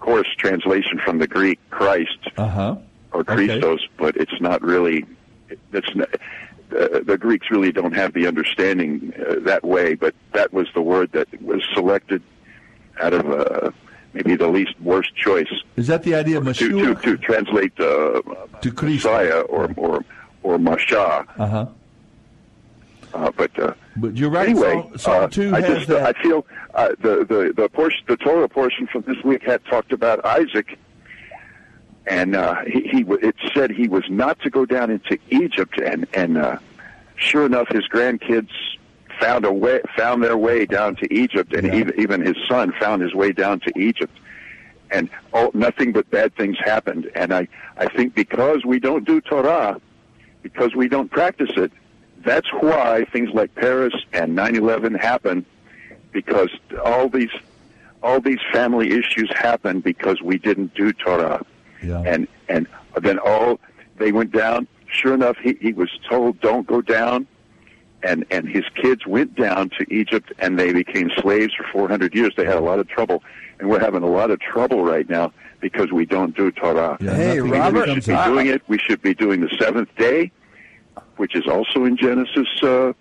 coarse translation from the Greek Christ Uh-huh. or Okay. Christos, but it's not really. That's not, uh, the Greeks really don't have the understanding uh, that way. But that was the word that was selected out of uh, maybe the least worst choice Is that the idea of to, to, Mashiach? to translate uh, Messiah or or or Mashah. Uh huh. Uh, but uh, but you're right. Anyway, Psalm, Psalm uh, two I has just that. I feel uh, the the the portion the Torah portion from this week had talked about Isaac, and uh, he, he it said he was not to go down into Egypt, and and uh, sure enough, his grandkids found a way found their way down to Egypt, and even even his son found his way down to Egypt. And oh, nothing but bad things happened. And I, I think because we don't do Torah, because we don't practice it, that's why things like Paris and 9/11 happen. Because all these, all these family issues happen because we didn't do Torah. And and then all they went down. Sure enough, he, he was told, "Don't go down." And and his kids went down to Egypt, and they became slaves for 400 years. They had a lot of trouble, and we're having a lot of trouble right now because we don't do Torah. Hey, Robert, We should be doing it. We should be doing the seventh day, which is also in Genesis, uh,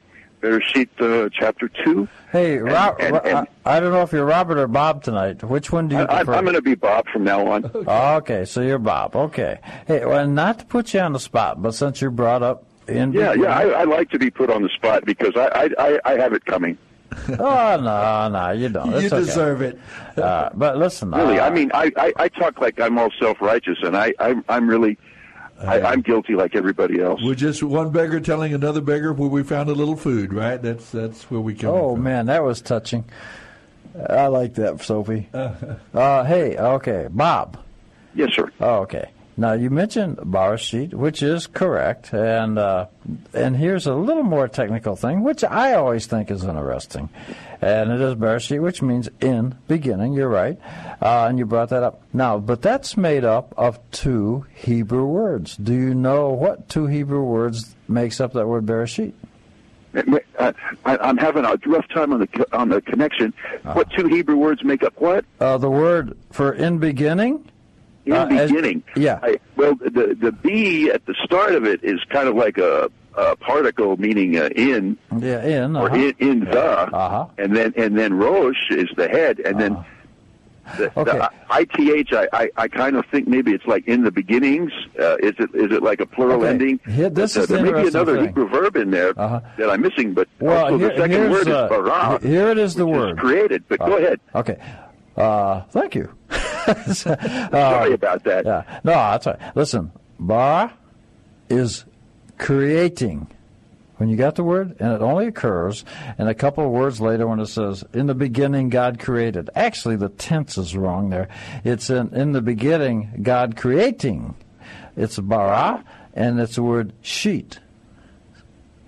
Bereshit uh, chapter two. Hey, And- Rob, and- and- I I don't know if you're Robert or Bob tonight. Which one do you I, I'm, prefer? I'm going to be Bob from now on. okay, so you're Bob. Okay. Hey, well, not to put you on the spot, but since you brought up in Yeah, yeah. I, I like to be put on the spot because I I, I, I have it coming. oh no, no, you don't. You It's okay. deserve it. Uh, but listen, Really, uh, I mean, I, I, I talk like I'm all self-righteous, and I, I'm, I'm really, I, I'm guilty like everybody else. We're just one beggar telling another beggar where we found a little food, right? That's that's where we come. Oh man, that was touching. I like that, Soapy. Uh, hey, okay, Bob. Yes, sir. Oh, okay. Now you mentioned Barashit, which is correct, and uh, and here's a little more technical thing, which I always think is interesting, and it is Barashit, which means in beginning. You're right, uh, and you brought that up. Now, but that's made up of two Hebrew words. Do you know what two Hebrew words makes up that word Barashit? Uh, I, I'm having a rough time on the on the connection. What two Hebrew words make up what? Uh, the word for in beginning. In Uh, as- beginning. yeah. I, well, the the B at the start of it is kind of like a, a particle meaning uh, in Yeah, in. or uh-huh. in, in the, Uh-huh. and then and then Rosh is the head, and then The, Okay. the ITH, I, I, I kind of think maybe it's like in the beginnings. Uh, is it is it like a plural Okay. ending? Here- this But, is the there may be another thing. Hebrew verb in there that I'm missing, but Well, also here- the second word is uh, bara. here it is the word. created. But go ahead. Okay. Uh, thank you. Sorry uh, about that. Yeah. No, that's all right. Listen, bara is creating. When you got the word, and it only occurs, and a couple of words later when it says, "In the beginning, God created." Actually, the tense is wrong there. It's in in the beginning, God creating. It's bara, and it's the word sheet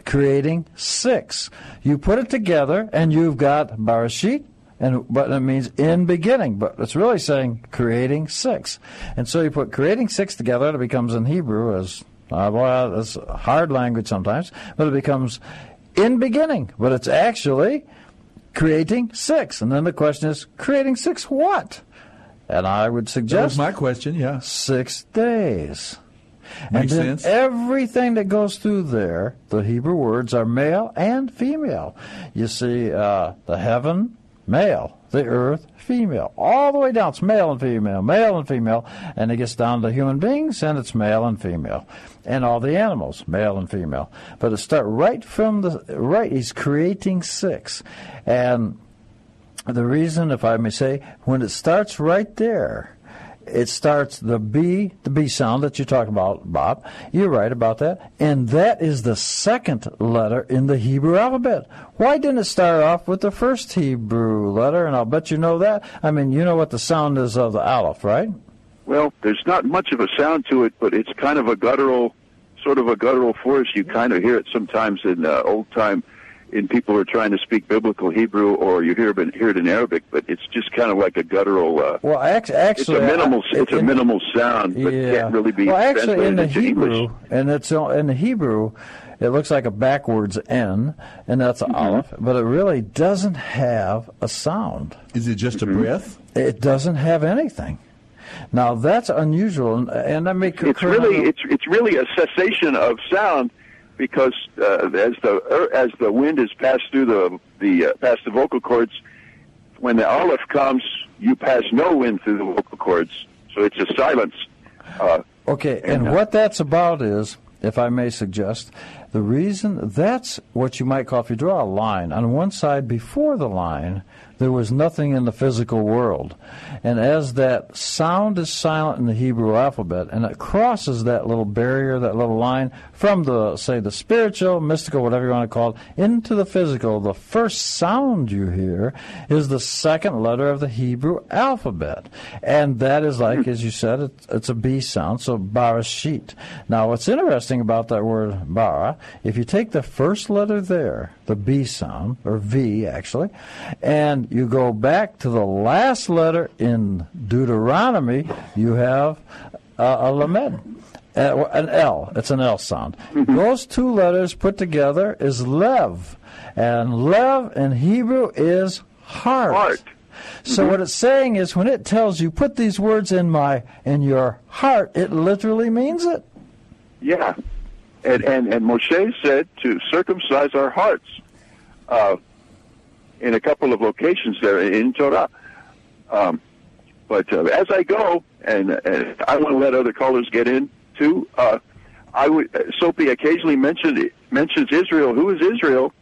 creating six. You put it together, and you've got Barashit, and but it means in beginning, but it's really saying creating six. And so you put creating six together, and it becomes in Hebrew as uh, well, it's a hard language sometimes, but it becomes in beginning, but it's actually creating six. And then the question is, creating six what? And I would That suggest was my question. Yeah. six days. Makes and then sense. everything that goes through there, the Hebrew words are male and female. You see, uh, the heaven, male. The earth, female. All the way down, it's male and female, male and female. And it gets down to human beings, and it's male and female. And all the animals, male and female. But it starts right from the, right, he's creating six. And the reason, if I may say, when it starts right there, it starts the B, the B sound that you talk about, Bob. You're right about that. And that is the second letter in the Hebrew alphabet. Why didn't it start off with the first Hebrew letter? And I'll bet you know that. I mean, you know what the sound is of the aleph, right? Well, there's not much of a sound to it, but it's kind of a guttural, sort of a guttural force. You kind of hear it sometimes in uh, old time, in people who are trying to speak biblical Hebrew, or you hear it, hear it in Arabic. But it's just kind of like a guttural. Uh, Well, act- actually, it's a minimal. I- it's a in- minimal sound, but can't really be Well, actually, in the Hebrew, English. and it's in the Hebrew, it looks like a backwards N, and that's Mm-hmm. an aleph, but it really doesn't have a sound. Is it just Mm-hmm. a breath? It doesn't have anything. Now that's unusual, and, and I make it's really it's it's really a cessation of sound because uh, as the er, as the wind is passed through the the uh, past the vocal cords, when the aleph comes, you pass no wind through the vocal cords, so it's a silence. Uh, Okay, and, And, uh, what that's about is, if I may suggest, the reason that's what you might call, if you draw a line, on one side before the line, there was nothing in the physical world. And as that sound is silent in the Hebrew alphabet, and it crosses that little barrier, that little line, from the, say, the spiritual, mystical, whatever you want to call it, into the physical, the first sound you hear is the second letter of the Hebrew alphabet. And that is like, as you said, it's, it's a B sound, so barashit. Now, what's interesting about that word bara, if you take the first letter there, the B sound, or V actually, and you go back to the last letter in Deuteronomy, you have uh, a lamed. Uh, an L. It's an L sound. Those two letters put together is lev, and lev in Hebrew is heart. Heart. So what it's saying is, when it tells you put these words in my in your heart, it literally means it. Yeah, and and and Moshe said to circumcise our hearts, uh, in a couple of locations there in Torah. Um, but uh, as I go, and, and I want to let other callers get in too. Uh, I would uh, Soapy occasionally mentioned mentions Israel. Who is Israel?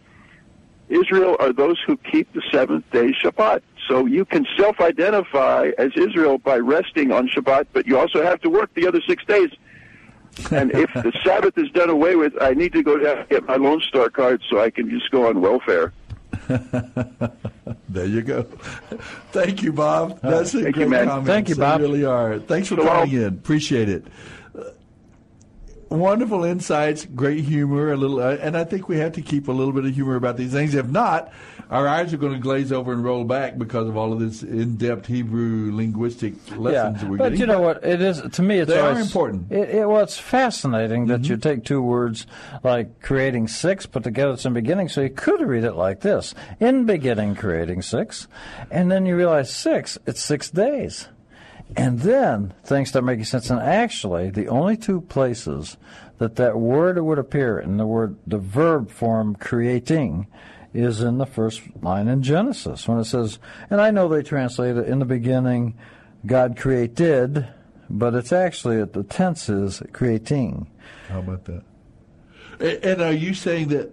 Israel are those who keep the seventh day Shabbat. So you can self-identify as Israel by resting on Shabbat, but you also have to work the other six days. And if the Sabbath is done away with, I need to go down and get my Lone Star card so I can just go on welfare. There you go. Thank you, Bob. That's a Thank you, great man. comment. Thank you, Bob. They really are. Thanks for So calling long. in. Appreciate it. Wonderful insights, great humor, a little, uh, and I think we have to keep a little bit of humor about these things. If not, our eyes are going to glaze over and roll back because of all of this in-depth Hebrew linguistic lessons that we're but getting. you know what? It is to me. It's They are important. It, it, well, it's fascinating that you take two words like creating six, put together in beginning. So you could read it like this: in beginning, creating six, and then you realize six. It's six days. And then things start making sense. And actually, the only two places that that word would appear in the word, the verb form creating, is in the first line in Genesis when it says, and I know they translate it in the beginning, God created, but it's actually at the tense is creating. How about that? And are you saying that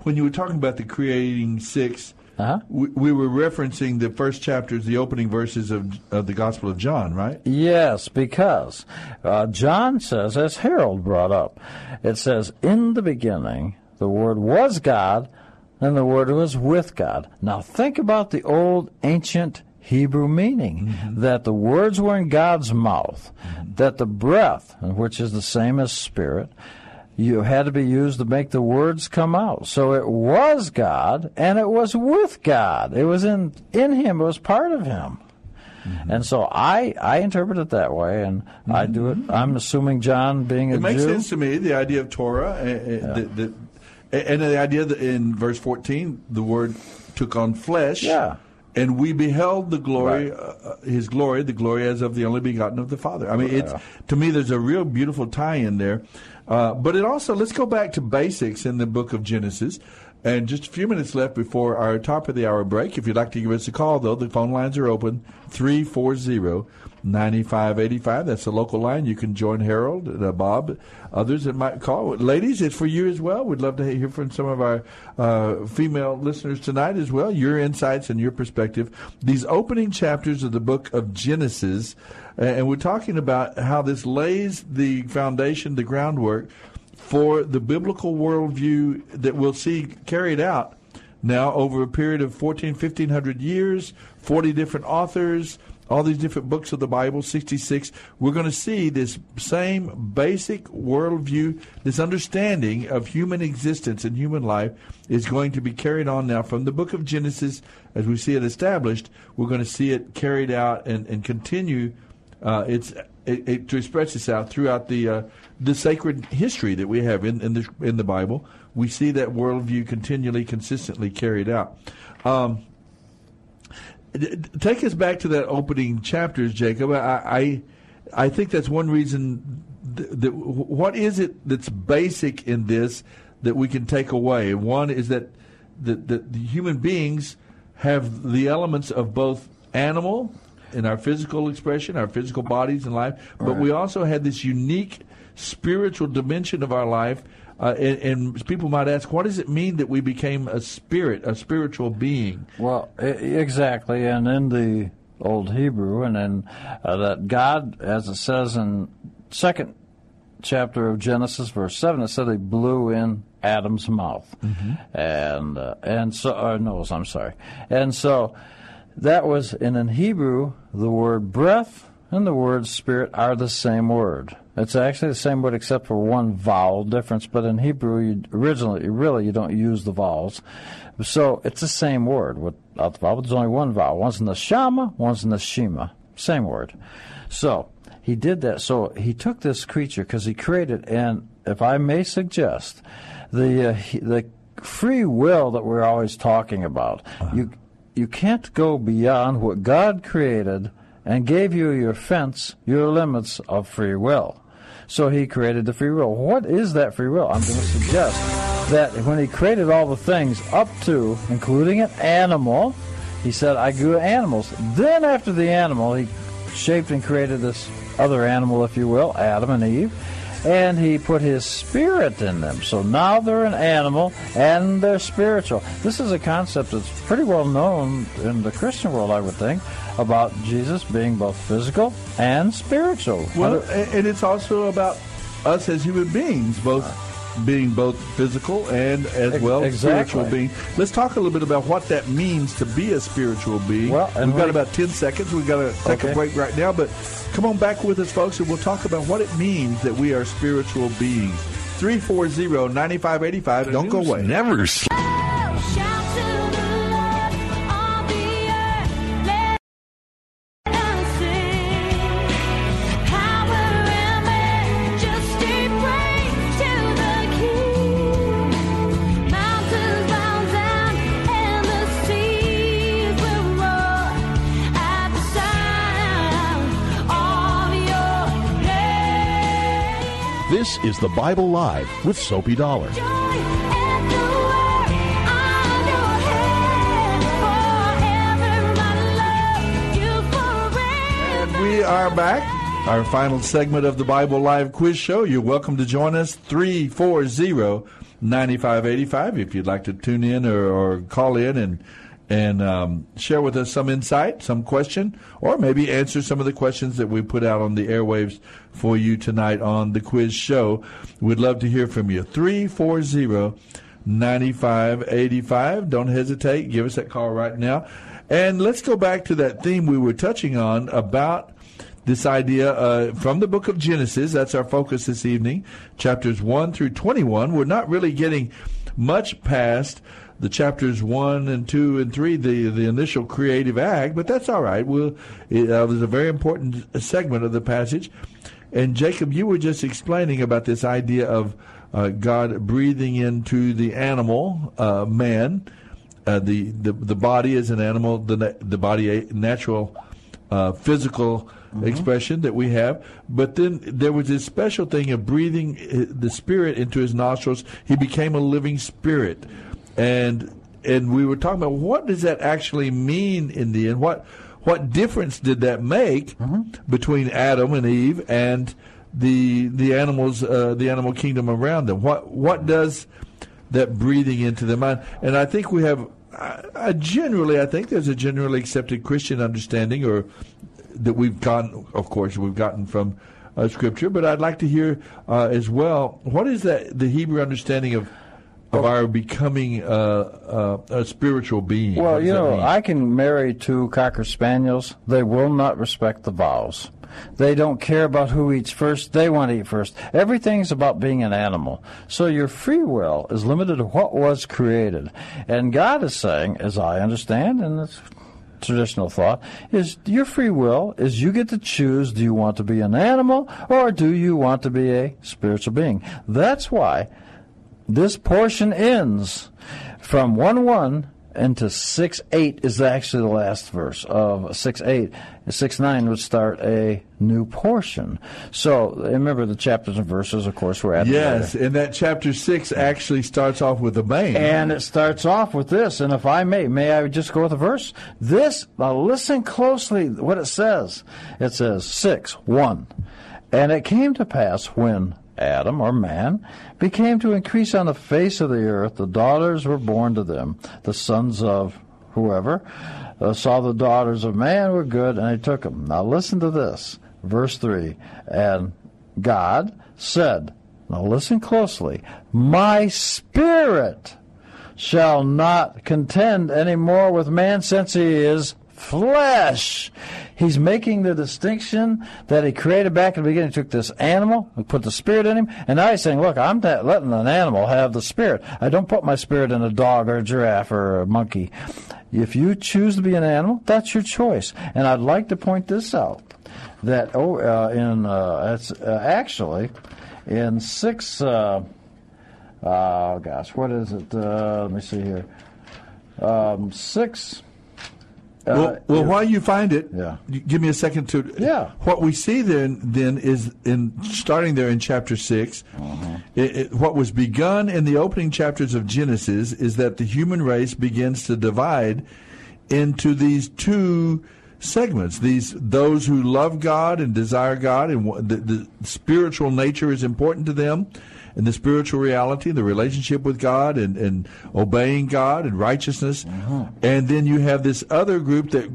when you were talking about the creating 6 Uh-huh. we, we were referencing the first chapters, the opening verses of, of the Gospel of John, right? Yes, because uh, John says, as Harold brought up, it says, In the beginning, the Word was God, and the Word was with God. Now think about the old ancient Hebrew meaning that the words were in God's mouth, that the breath, which is the same as spirit, you had to be used to make the words come out. So it was God, and it was with God. It was in in Him. It was part of Him. And so I I interpret it that way, and I do it. I'm assuming John, being a It makes Jew, sense to me, the idea of Torah, uh, uh, the, the, and the idea that in verse 14, the Word took on flesh. Yeah. And we beheld the glory, uh, uh, his glory, the glory as of the only begotten of the Father. I mean, it's to me, there's a real beautiful tie in there. Uh, but it also, let's go back to basics in the book of Genesis. And just a few minutes left before our top of the hour break. If you'd like to give us a call, though, the phone lines are open 340 9585. That's the local line. You can join Harold, uh, Bob, others that might call. Ladies, it's for you as well. We'd love to hear from some of our uh, female listeners tonight as well, your insights and your perspective. These opening chapters of the book of Genesis, and we're talking about how this lays the foundation, the groundwork for the biblical worldview that we'll see carried out now over a period of 14, 1500 years, 40 different authors, all these different books of the Bible, 66. We're going to see this same basic worldview, this understanding of human existence and human life is going to be carried on now from the book of Genesis as we see it established. We're going to see it carried out and, and continue uh, it's it, it, to express itself throughout the uh, the sacred history that we have in in the in the Bible. We see that worldview continually, consistently carried out. Um, take us back to that opening chapters, Jacob. I I, I think that's one reason. Th- that what is it that's basic in this that we can take away? One is that the, the, the human beings have the elements of both animal in our physical expression, our physical bodies and life, but Right. we also had this unique spiritual dimension of our life. Uh, and, and people might ask, what does it mean that we became a spirit, a spiritual being? Well, exactly, and in the Old Hebrew, and then uh, that God, as it says in second chapter of Genesis, verse seven, it said He blew in Adam's mouth, and uh, and so uh, nose. I'm sorry, and so that was in Hebrew the word breath and the word spirit are the same word. It's actually the same word except for one vowel difference, but in Hebrew, you, originally, really, you don't use the vowels. So it's the same word without the vowel. There's only one vowel. One's in the shama, one's in the shima. Same word. So he did that. So he took this creature because he created, and if I may suggest, the uh, he- the free will that we're always talking about, you you can't go beyond what God created and gave you your fence, your limits of free will. So he created the free will. What is that free will? I'm going to suggest that when he created all the things up to, including an animal, he said, I grew animals. Then after the animal, he shaped and created this other animal, if you will, Adam and Eve, and he put his spirit in them. So now they're an animal and they're spiritual. This is a concept that's pretty well known in the Christian world, I would think, about Jesus being both physical and spiritual. Well, and it's also about us as human beings, both being both physical and as well exactly. spiritual being. Let's talk a little bit about what that means to be a spiritual being. Well, and We've got about 10 seconds. We've got to take a Okay. break right now, but come on back with us, folks, and we'll talk about what it means that we are spiritual beings. 340-9585. Don't go away. Never This is The Bible Live with Soapy Dollar. We are back. Our final segment of the Bible Live quiz show. You're welcome to join us 340 9585 if you'd like to tune in or, or call in and and um, share with us some insight, some question, or maybe answer some of the questions that we put out on the airwaves for you tonight on the quiz show. We'd love to hear from you. 340 9585. Don't hesitate. Give us that call right now. And let's go back to that theme we were touching on about this idea uh, from the book of Genesis. That's our focus this evening, chapters 1 through 21. We're not really getting much past the chapters 1 and 2 and 3, the, the initial creative act, but that's all right. We'll, it uh, was a very important segment of the passage. And Jacob, you were just explaining about this idea of uh, God breathing into the animal, uh, man. Uh, the, the the body is an animal. The the body a natural, uh, physical mm-hmm. expression that we have. But then there was this special thing of breathing uh, the spirit into his nostrils. He became a living spirit, and and we were talking about what does that actually mean in the end? What what difference did that make mm-hmm. between Adam and Eve and the the animals, uh, the animal kingdom around them. What what does that breathing into the mind? And I think we have a generally, I think there's a generally accepted Christian understanding, or that we've gotten, of course, we've gotten from uh, Scripture. But I'd like to hear uh, as well. What is that the Hebrew understanding of? Of our becoming uh, uh, a spiritual being. Well, you know, I can marry two cocker spaniels. They will not respect the vows. They don't care about who eats first. They want to eat first. Everything's about being an animal. So your free will is limited to what was created. And God is saying, as I understand, and it's traditional thought, is your free will is you get to choose do you want to be an animal or do you want to be a spiritual being? That's why this portion ends from 1 1 into 6 8 is actually the last verse of 6 8. 6 9 would start a new portion. So remember the chapters and verses, of course, we're at. Yes, and that chapter 6 actually starts off with a bang. And it starts off with this. And if I may, may I just go with the verse? This, now listen closely what it says. It says 6 1. And it came to pass when Adam or man, became to increase on the face of the earth. The daughters were born to them, the sons of whoever, uh, saw the daughters of man were good, and they took them. Now listen to this, verse 3. And God said, now listen closely, my spirit shall not contend any more with man since he is flesh. He's making the distinction that he created back in the beginning. He took this animal, and put the spirit in him, and now he's saying, look, I'm letting an animal have the spirit. I don't put my spirit in a dog or a giraffe or a monkey. If you choose to be an animal, that's your choice. And I'd like to point this out that oh, uh, in uh, uh, actually in six. Uh, oh gosh, what is it? Uh, let me see here. Um, six well, uh, well, while you find it, yeah. give me a second to. Yeah. What we see then, then is in starting there in chapter 6 uh-huh. it, it, what was begun in the opening chapters of Genesis is that the human race begins to divide into these two segments. These those who love God and desire God, and the, the spiritual nature is important to them and the spiritual reality, the relationship with God, and, and obeying God and righteousness. Mm-hmm. And then you have this other group that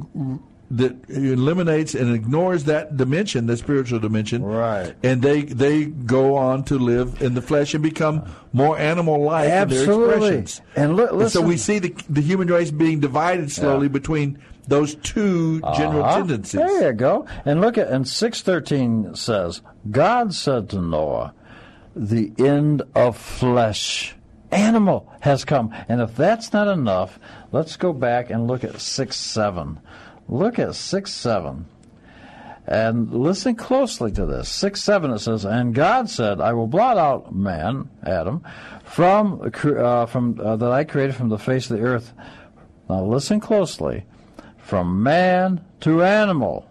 that eliminates and ignores that dimension, the spiritual dimension, right? And they they go on to live in the flesh and become more animal-like Absolutely. in their expressions. And, li- and so we see the the human race being divided slowly yeah. between those two general uh-huh. tendencies. There you go. And look at and six thirteen says, God said to Noah, the end of flesh. Animal has come. And if that's not enough, let's go back and look at 6 7. Look at 6 7. And listen closely to this. 6 7 it says, And God said, I will blot out man, Adam, from, uh, from uh, that I created from the face of the earth. Now listen closely. From man to animal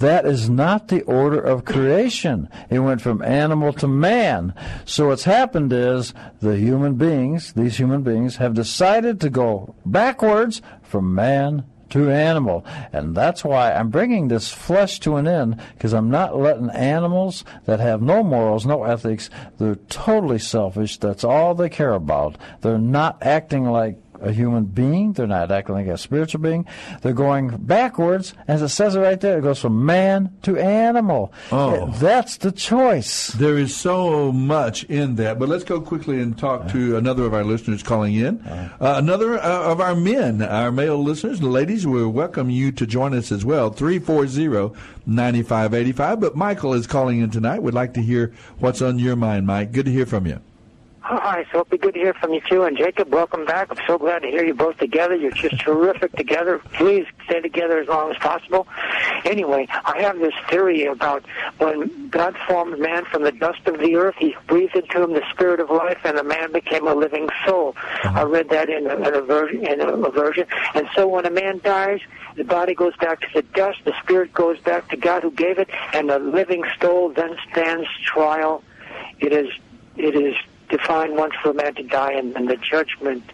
that is not the order of creation. It went from animal to man. So what's happened is the human beings, these human beings, have decided to go backwards from man to animal. And that's why I'm bringing this flesh to an end because I'm not letting animals that have no morals, no ethics, they're totally selfish. That's all they care about. They're not acting like a human being. They're not acting like a spiritual being. They're going backwards, as it says it right there. It goes from man to animal. Oh. That's the choice. There is so much in that. But let's go quickly and talk to another of our listeners calling in. Uh, another uh, of our men, our male listeners, ladies, we welcome you to join us as well. 340 9585. But Michael is calling in tonight. We'd like to hear what's on your mind, Mike. Good to hear from you. Hi, Soapy. Good to hear from you too. And Jacob, welcome back. I'm so glad to hear you both together. You're just terrific together. Please stay together as long as possible. Anyway, I have this theory about when God formed man from the dust of the earth, he breathed into him the spirit of life, and the man became a living soul. Uh-huh. I read that in a, in a, version, in a version. And so when a man dies, the body goes back to the dust, the spirit goes back to God who gave it, and the living soul then stands trial. It is, it is defined once for a man to die and, the judgment.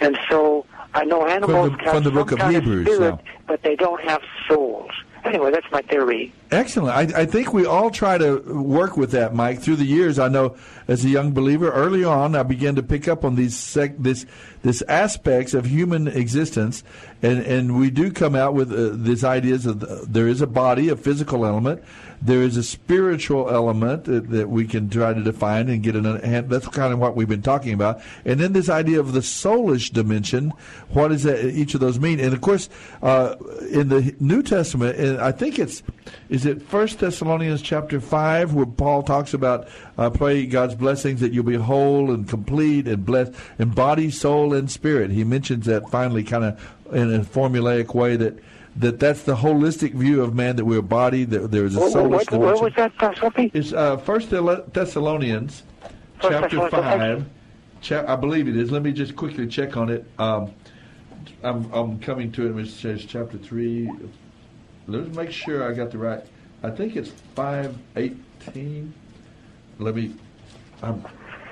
And so I know animals the- have the some book of Hebrews, spirit, yeah. but they don't have souls. Anyway, that's my theory. Excellent. I, I think we all try to work with that, Mike. Through the years, I know as a young believer, early on, I began to pick up on these sec- this this aspects of human existence, and and we do come out with uh, these ideas of the, there is a body, a physical element, there is a spiritual element that, that we can try to define and get an hand. That's kind of what we've been talking about, and then this idea of the soulish dimension. What does that, each of those mean? And of course, uh, in the New Testament, and I think it's is it First Thessalonians chapter five where Paul talks about uh, pray God's blessings that you'll be whole and complete and blessed in body, soul, and spirit. He mentions that finally, kind of in a formulaic way that. That that's the holistic view of man. That we're a body. That there is a What, soulish what, dimension. what was that, Soapy? It's uh, First Thessalonians, First chapter Thessalonians, five. I believe it is. Let me just quickly check on it. Um, I'm I'm coming to it. It says chapter three. Let's make sure I got the right. I think it's five eighteen. Let me. I'm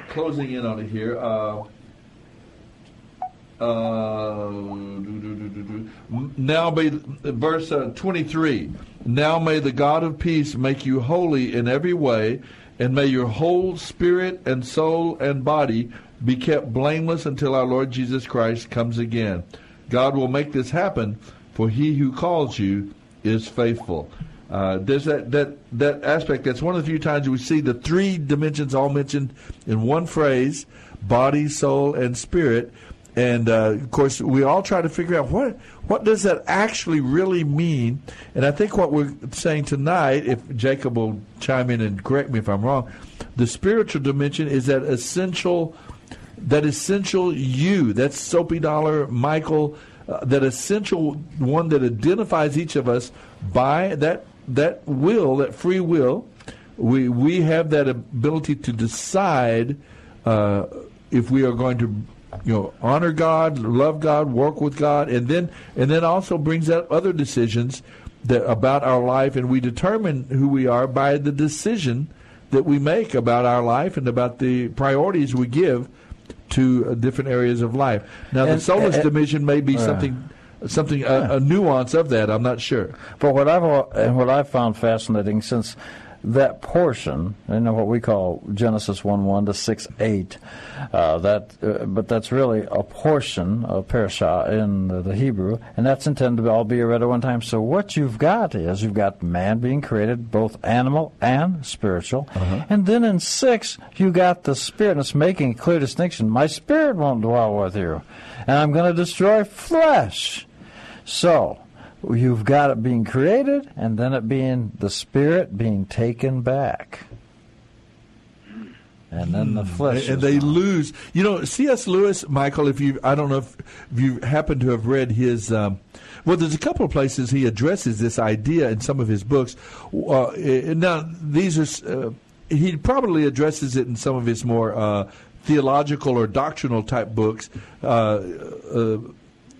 closing in on it here. Uh, uh, do, do, do, do, do. Now may verse uh, 23. Now may the God of peace make you holy in every way, and may your whole spirit and soul and body be kept blameless until our Lord Jesus Christ comes again. God will make this happen, for he who calls you is faithful. Uh, there's that, that, that aspect. That's one of the few times we see the three dimensions all mentioned in one phrase body, soul, and spirit. And uh, of course, we all try to figure out what what does that actually really mean. And I think what we're saying tonight, if Jacob will chime in and correct me if I'm wrong, the spiritual dimension is that essential, that essential you. That's Soapy Dollar, Michael, uh, that essential one that identifies each of us by that that will, that free will. We we have that ability to decide uh, if we are going to you know honor God, love God, work with God, and then and then also brings out other decisions that about our life, and we determine who we are by the decision that we make about our life and about the priorities we give to uh, different areas of life. Now, And- the soulless and- dimension may be uh, something something a, a nuance of that. I'm not sure. But what I've what I've found fascinating since that portion, you know what we call Genesis one one to six eight, uh, that uh, but that's really a portion of parasha in the, the Hebrew, and that's intended to all be read at one time. So what you've got is you've got man being created, both animal and spiritual, and then in six you got the spirit, and it's making a clear distinction. My spirit won't dwell with you, and I'm going to destroy flesh. So, you've got it being created and then it being the spirit being taken back. And then the flesh. and they lose. You know, C.S. Lewis, Michael. If you, I don't know if, if you happen to have read his. Um, well, there's a couple of places he addresses this idea in some of his books. Uh, eh, now, these are. Uh, he probably addresses it in some of his more uh, theological or doctrinal type books.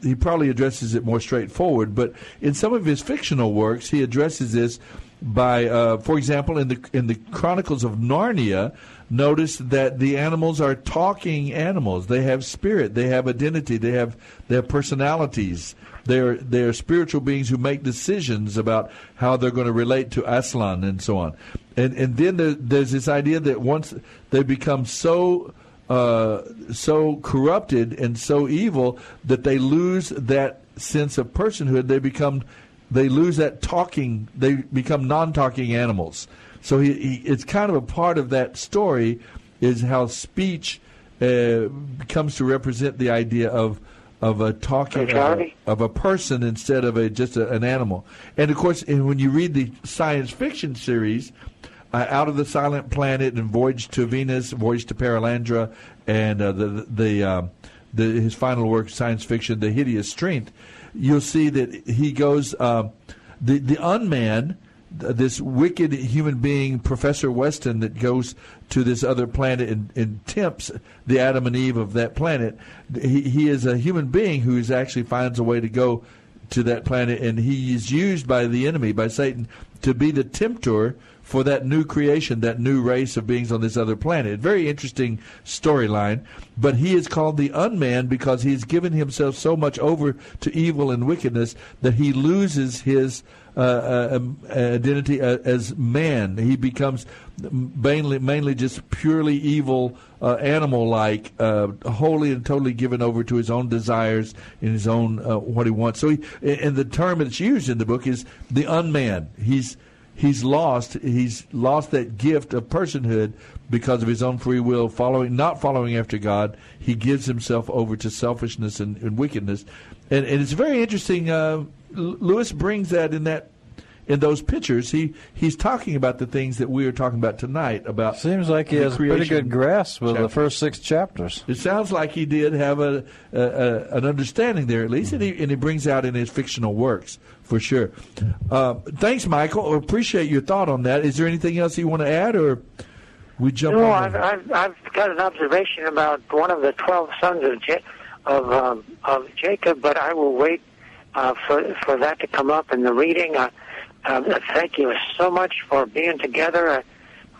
He probably addresses it more straightforward, but in some of his fictional works, he addresses this by, uh, for example, in the in the Chronicles of Narnia, notice that the animals are talking animals. They have spirit. They have identity. They have have personalities. They're they're spiritual beings who make decisions about how they're going to relate to Aslan and so on. And and then there, there's this idea that once they become so uh, so corrupted and so evil that they lose that sense of personhood. They become they lose that talking. They become non-talking animals. So he, he, it's kind of a part of that story is how speech uh, comes to represent the idea of of a talking of a, of a, person instead of a just a, an animal. And of course, and when you read the science fiction series, uh, Out of the Silent Planet and Voyage to Venus, Voyage to Perelandra, and uh, the the, um, the his final work, science fiction, The Hideous Strength, you'll see that he goes uh, the the unman this wicked human being, Professor Weston, that goes to this other planet and, and tempts the Adam and Eve of that planet. He, he is a human being who is actually finds a way to go to that planet, and he is used by the enemy, by Satan, to be the tempter for that new creation, that new race of beings on this other planet. Very interesting storyline. But he is called the unman because he has given himself so much over to evil and wickedness that he loses his uh, uh, um, identity as man. He becomes mainly, mainly just purely evil, uh, animal-like, uh, wholly and totally given over to his own desires and his own uh, what he wants. So, he, and the term that's used in the book is the unman. He's he's lost he's lost that gift of personhood because of his own free will, following not following after God. He gives himself over to selfishness and, and wickedness, and, and it's very interesting. Uh, Lewis brings that in that in those pictures. He he's talking about the things that we are talking about tonight. About seems like he has a pretty good grasp of the first six chapters. It sounds like he did have a, a, a an understanding there at least, mm-hmm. and he and he brings out in his fictional works for sure. Uh, thanks, Michael. Appreciate your thought on that. Is there anything else you want to add, or we jump? No, I've, I've, I've got an observation about one of the twelve sons of of um, of Jacob, but I will wait uh, for for that to come up in the reading. Uh, uh, thank you so much for being together.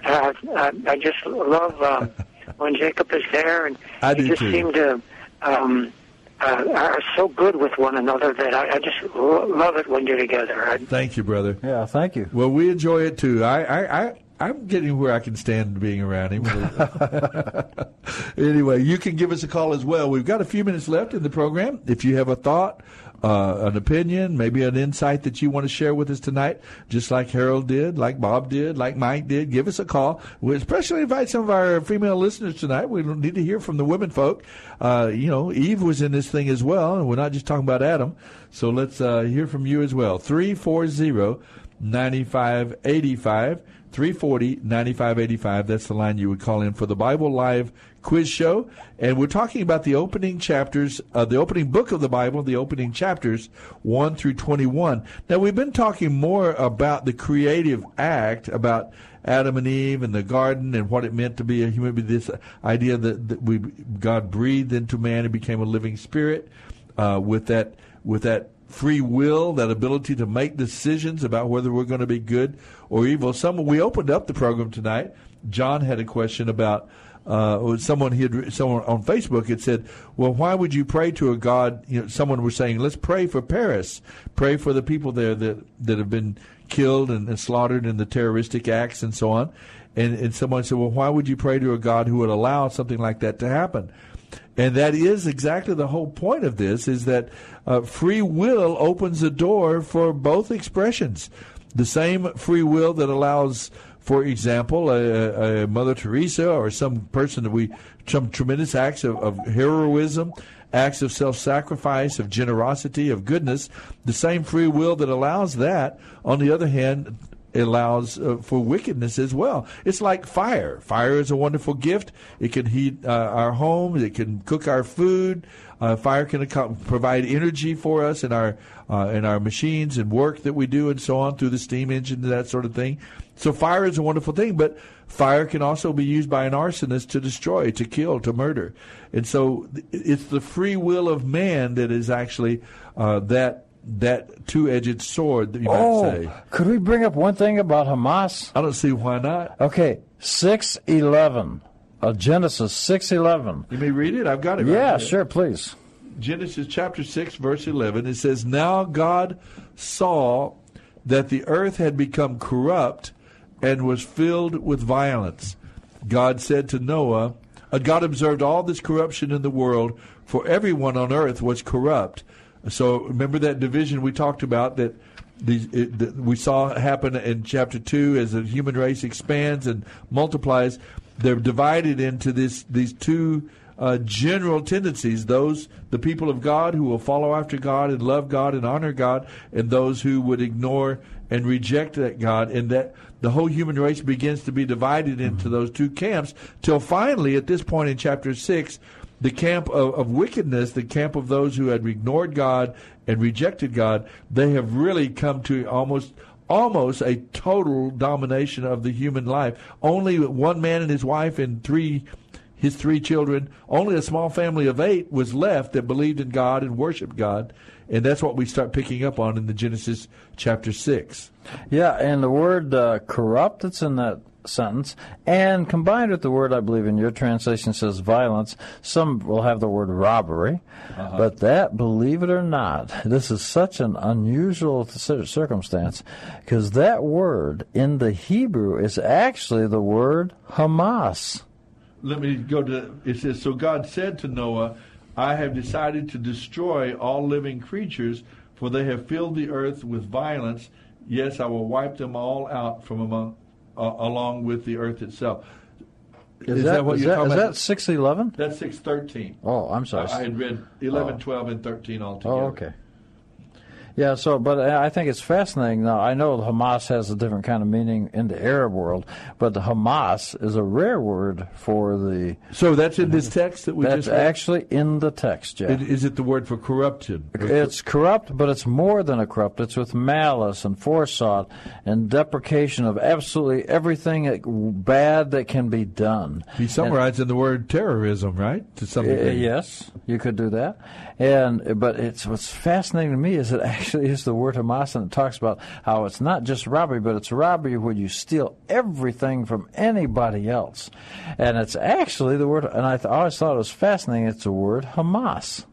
Uh, uh, I just love um, when Jacob is there, and I you just too. seem to um, uh, are so good with one another that I, I just lo- love it when you're together. I, Thank you, brother. Yeah, thank you. Well, we enjoy it too. I, I, I I'm getting where I can stand being around him. anyway, you can give us a call as well. We've got a few minutes left in the program. If you have a thought, uh, an opinion, maybe an insight that you want to share with us tonight, just like Harold did, like Bob did, like Mike did, give us a call. We especially invite some of our female listeners tonight. We need to hear from the women folk. Uh, you know, Eve was in this thing as well, and we're not just talking about Adam. So let's uh, hear from you as well. 340 9585. 340 9585. That's the line you would call in for the Bible Live quiz show. And we're talking about the opening chapters, uh, the opening book of the Bible, the opening chapters 1 through 21. Now, we've been talking more about the creative act, about Adam and Eve and the garden and what it meant to be a human being. This idea that, that we God breathed into man and became a living spirit uh, with that with that free will, that ability to make decisions about whether we're going to be good or evil. Some we opened up the program tonight. John had a question about uh, someone he had someone on Facebook had said, "Well, why would you pray to a God?" You know, someone was saying, "Let's pray for Paris, pray for the people there that that have been killed and, and slaughtered in the terroristic acts and so on." And, and someone said, "Well, why would you pray to a God who would allow something like that to happen?" And that is exactly the whole point of this: is that uh, free will opens the door for both expressions. The same free will that allows for example, a, a, Mother Teresa or some person that we, some tremendous acts of, of heroism, acts of self sacrifice, of generosity, of goodness, the same free will that allows that, on the other hand, allows uh, for wickedness as well. It's like fire. Fire is a wonderful gift. It can heat uh, our homes. It can cook our food. Uh, fire can ac- provide energy for us in our uh, in our machines and work that we do and so on through the steam engine and that sort of thing. So fire is a wonderful thing, but fire can also be used by an arsonist to destroy, to kill, to murder. And so it's the free will of man that is actually uh, that that two-edged sword that you oh, might say. could we bring up one thing about Hamas? I don't see why not. Okay, six eleven, uh, Genesis six eleven. You may read it. I've got it. right Yeah, here. sure, please. Genesis chapter 6, verse 11, it says, Now God saw that the earth had become corrupt and was filled with violence. God said to Noah, God observed all this corruption in the world, for everyone on earth was corrupt. So remember that division we talked about that the, it, that we saw happen in chapter 2 as the human race expands and multiplies. They're divided into this these two uh, general tendencies those the people of God who will follow after God and love God and honor God and those who would ignore and reject that God and that the whole human race begins to be divided into those two camps till finally at this point in chapter 6 the camp of, of wickedness the camp of those who had ignored God and rejected God they have really come to almost almost a total domination of the human life. Only one man and his wife and three his three children. Only a small family of eight was left that believed in God and worshiped God. And that's what we start picking up on in the Genesis chapter 6. Yeah, and the word uh, corrupt that's in that sentence, and combined with the word I believe in your translation says violence, some will have the word robbery. Uh-huh. But that, believe it or not, this is such an unusual circumstance because that word in the Hebrew is actually the word Hamas. Let me go to it says, So God said to Noah, I have decided to destroy all living creatures, for they have filled the earth with violence. Yes, I will wipe them all out from among, uh, along with the earth itself. Is, that, what is you're that, talking is about? that 611? That's 613. Oh, I'm sorry. I, I had read 11, Oh. 12, and 13 altogether. Oh, okay. Yeah, so, but I think it's fascinating. Now, I know Hamas has a different kind of meaning in the Arab world, but the Hamas is a rare word for the. So that's in this text that we That's just read? actually in the text, Jeff. It- Is it the word for corrupted? It's corrupt, but it's more than a corrupt. It's with malice and forethought and deprecation of absolutely everything bad that can be done. He summarized in the word terrorism, right? To some Uh, degree. yes, you could do that. And but it's what's fascinating to me is that actually is the word Hamas, and it talks about how it's not just robbery, but it's robbery where you steal everything from anybody else. And it's actually the word, and I th- always thought it was fascinating. It's the word Hamas.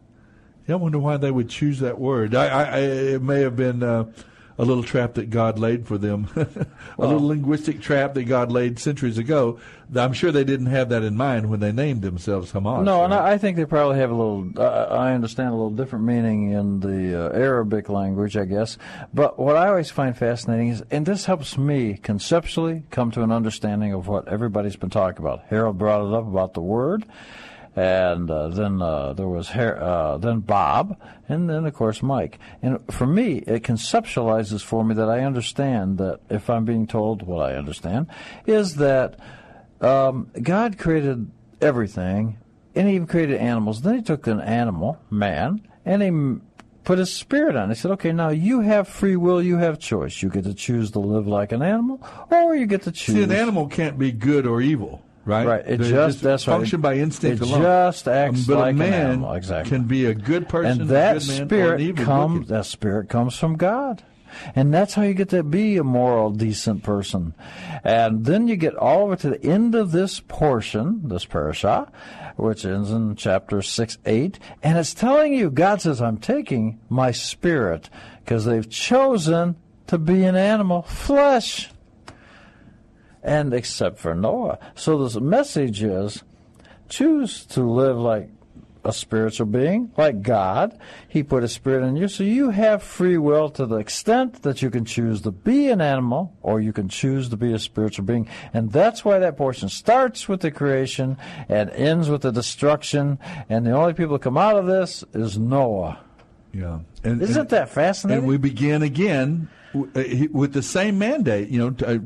Yeah, I wonder why they would choose that word. I, I it may have been uh, a little trap that God laid for them, a Well- little linguistic trap that God laid centuries ago. I'm sure they didn't have that in mind when they named themselves Hamas. No, and I, I think they probably have a little. Uh, I understand a little different meaning in the uh, Arabic language, I guess. But what I always find fascinating is, and this helps me conceptually come to an understanding of what everybody's been talking about. Harold brought it up about the word, and uh, then uh, there was Har- uh, then Bob, and then of course Mike. And for me, it conceptualizes for me that I understand that if I'm being told what I understand, is that um, God created everything, and He even created animals. Then He took an animal, man, and He put His spirit on. it. He said, "Okay, now you have free will. You have choice. You get to choose to live like an animal, or you get to choose." See, an animal can't be good or evil, right? Right. It just, that's right. function by instinct It alone. just um, acts but like a an man animal. Exactly. can be a good person, and that a good man, or an spirit comes. That spirit comes from God. And that's how you get to be a moral, decent person. And then you get all the way to the end of this portion, this parasha, which ends in chapter 6, 8, and it's telling you, God says, I'm taking my spirit because they've chosen to be an animal, flesh. And except for Noah. So this message is choose to live like a spiritual being, like God. He put a spirit in you, so you have free will to the extent that you can choose to be an animal or you can choose to be a spiritual being. And that's why that portion starts with the creation and ends with the destruction. And the only people that come out of this is Noah. Yeah. And, Isn't and- that fascinating? And we begin again uh, with the same mandate, you know, to uh,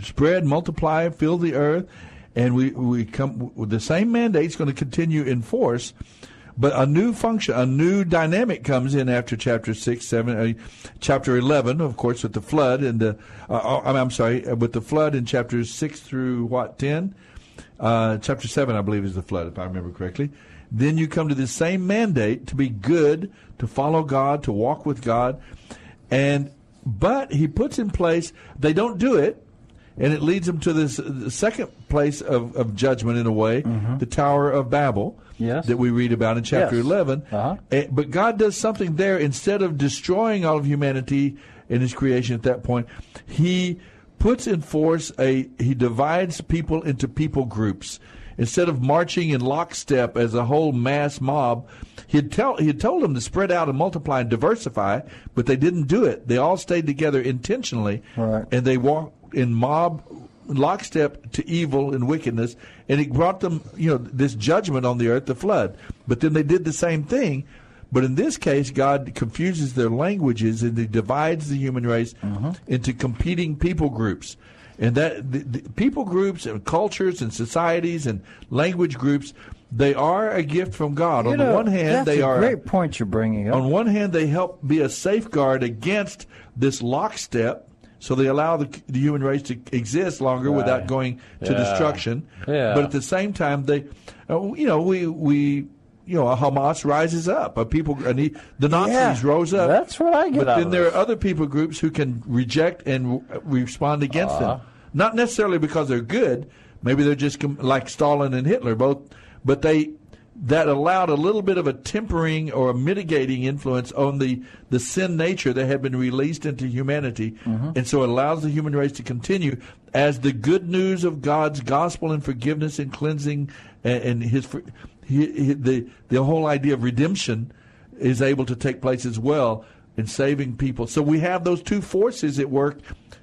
spread, multiply, fill the earth, and we we come the same mandate is going to continue in force. But a new function, a new dynamic comes in after chapter six, seven, uh, chapter eleven, of course, with the flood and the. Uh, I'm- I'm sorry, uh, with the flood in chapters six through what ten. Uh, chapter seven, I believe, is the flood, if I remember correctly. then you come to the same mandate to be good, to follow God, to walk with God, and but he puts in place they don't do it, and it leads them to this second place of, of judgment in a way, the Tower of Babel. Yes. That we read about in chapter Yes. 11. Uh-huh. Eh, But God does something there. Instead of destroying all of humanity in His creation at that point, He puts in force a, He divides people into people groups. Instead of marching in lockstep as a whole mass mob, tell, he had told them to spread out and multiply and diversify, but they didn't do it. They all stayed together intentionally, and they walked in mob lockstep to evil and wickedness, and he brought them, you know, this judgment on the earth, the flood. But then they did the same thing. But in this case, God confuses their languages and He divides the human race uh-huh. into competing people groups. And that the, the people groups and cultures and societies and language groups, they are a gift from God. You on know, the one hand, that's they a are great point you're bringing up. on one hand, they help be a safeguard against this lockstep, so they allow the, the human race to exist longer Right. without going to Yeah. destruction. Yeah. But at the same time, they, uh, you know, we we. You know, Hamas rises up. Uh, people, and he, the Nazis Yeah, rose up. that's what I get But then there this. are other people groups who can reject and uh, respond against Uh-huh. them. Not necessarily because they're good. Maybe they're just com- like Stalin and Hitler, both. But they that allowed a little bit of a tempering or a mitigating influence on the, the sin nature that had been released into humanity. Mm-hmm. And so it allows the human race to continue as the good news of God's gospel and forgiveness and cleansing and, and his, he, the, the whole idea of redemption is able to take place as well in saving people. So we have those two forces at work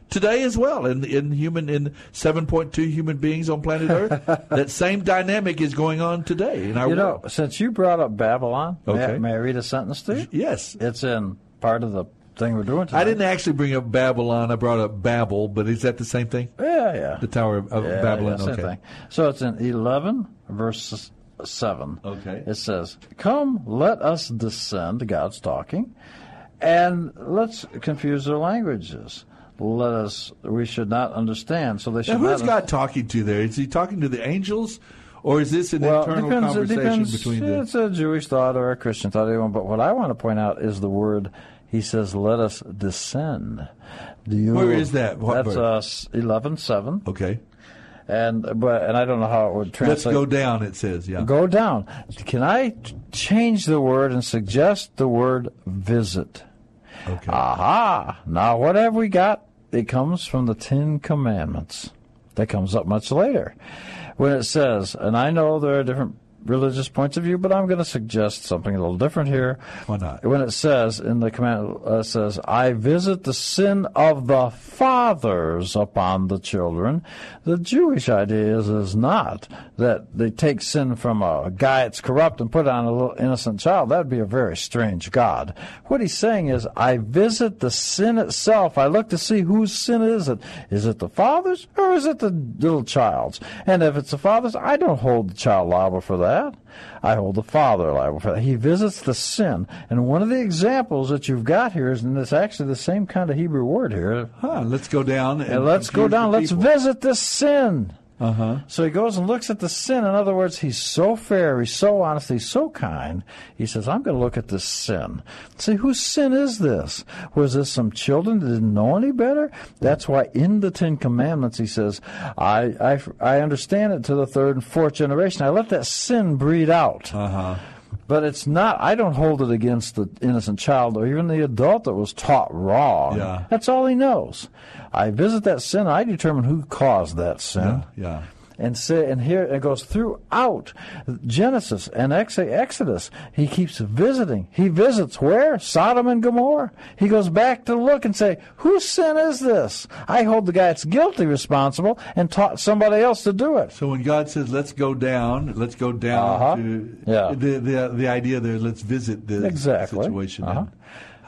today as well in in human in 7.2 human beings on planet Earth. that same dynamic is going on today in our you know, since you brought up Babylon, may, I- Okay. may I read a sentence to you? Yes. It's in part of the thing we're doing tonight. I didn't actually bring up Babylon. I brought up Babel, but is that the same thing? Yeah, yeah. The Tower of, of Yeah, Babylon. yeah, same okay. thing. So it's in 11, verse 7. Okay. It says, Come, let us descend, God's talking, and let's confuse their languages. Let us, we should not understand. So they should Now, who's. God talking to there? Is he talking to the angels, or is this an well, internal depends, it conversation depends. between the? It's a Jewish thought or a Christian thought. either one. But what I want to point out is the word. He says, "Let us descend." Do you? Where is that? What that's verse? uh, eleven seven. Okay. And but and I don't know how it would translate. Let's go down. It says, yeah. Go down. Can I change the word and suggest the word visit? Okay. Aha! Now what have we got? It comes from the Ten Commandments. That comes up much later. When it says, and I know there are different religious points of view, but I'm going to suggest something a little different here. Why not? When it says in the command, uh, it says, "I visit the sin of the fathers upon the children." The Jewish idea is, is not that they take sin from a guy that's corrupt and put it on a little innocent child. That would be a very strange God. What he's saying is, "I visit the sin itself. I look to see whose sin is it. Is it the father's or is it the little child's? And if it's the father's, I don't hold the child liable for that." I hold the father liable for that. He visits the sin. And one of the examples that you've got here is, and it's actually the same kind of Hebrew word here. Huh, let's go down and, And let's go down. Let's visit the sin. Uh huh. So he goes and looks at the sin. In other words, he's so fair, he's so honest, he's so kind. He says, I'm going to look at this sin. See, whose sin is this? Was this some children that didn't know any better? That's why in the Ten Commandments he says, I, I, I understand it to the third and fourth generation. I let that sin breed out. Uh huh. But it's not, I don't hold it against the innocent child or even the adult that was taught wrong. Yeah. That's all he knows. I visit that sin, I determine who caused that sin. Yeah. And say, and here it goes throughout Genesis and Exodus. He keeps visiting. He visits where? Sodom and Gomorrah. He goes back to look and say, whose sin is this? I hold the guy that's guilty responsible and taught somebody else to do it. So when God says, "Let's go down," let's go down Uh-huh. to Yeah. the the the idea there. Let's visit the Exactly. situation. Uh-huh.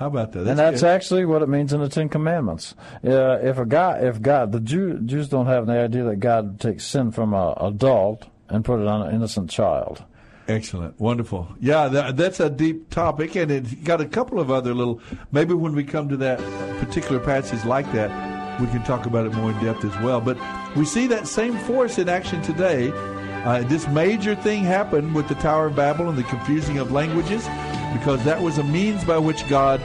How about that? and that's good. actually what it means in the Ten Commandments. Uh, if a guy, if God, the Jew, Jews don't have the idea that God takes sin from an adult and put it on an innocent child. Excellent, wonderful. Yeah, that, that's a deep topic, and it's got a couple of other little. Maybe when we come to that particular passage like that, we can talk about it more in depth as well. But we see that same force in action today Uh, this major thing happened with the Tower of Babel and the confusing of languages because that was a means by which God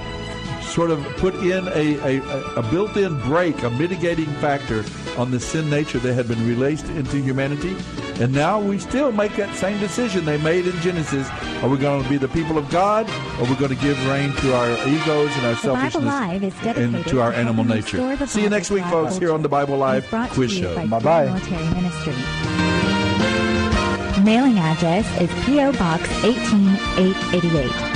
sort of put in a, a, a built-in break, a mitigating factor on the sin nature that had been released into humanity. And now we still make that same decision they made in Genesis. Are we going to be the people of God, or are we going to give reign to our egos and our The selfishness Live is dedicated and to our to animal nature? See you next week, folks, culture. here on the Bible Live Brought to Quiz you Show. by Free Military Ministry. Mailing address is P.O. Box 18888.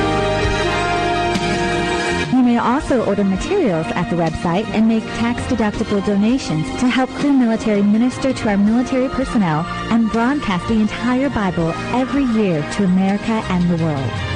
May also order materials at the website and make tax-deductible donations to help Crew Military minister to our military personnel and broadcast the entire Bible every year to America and the world.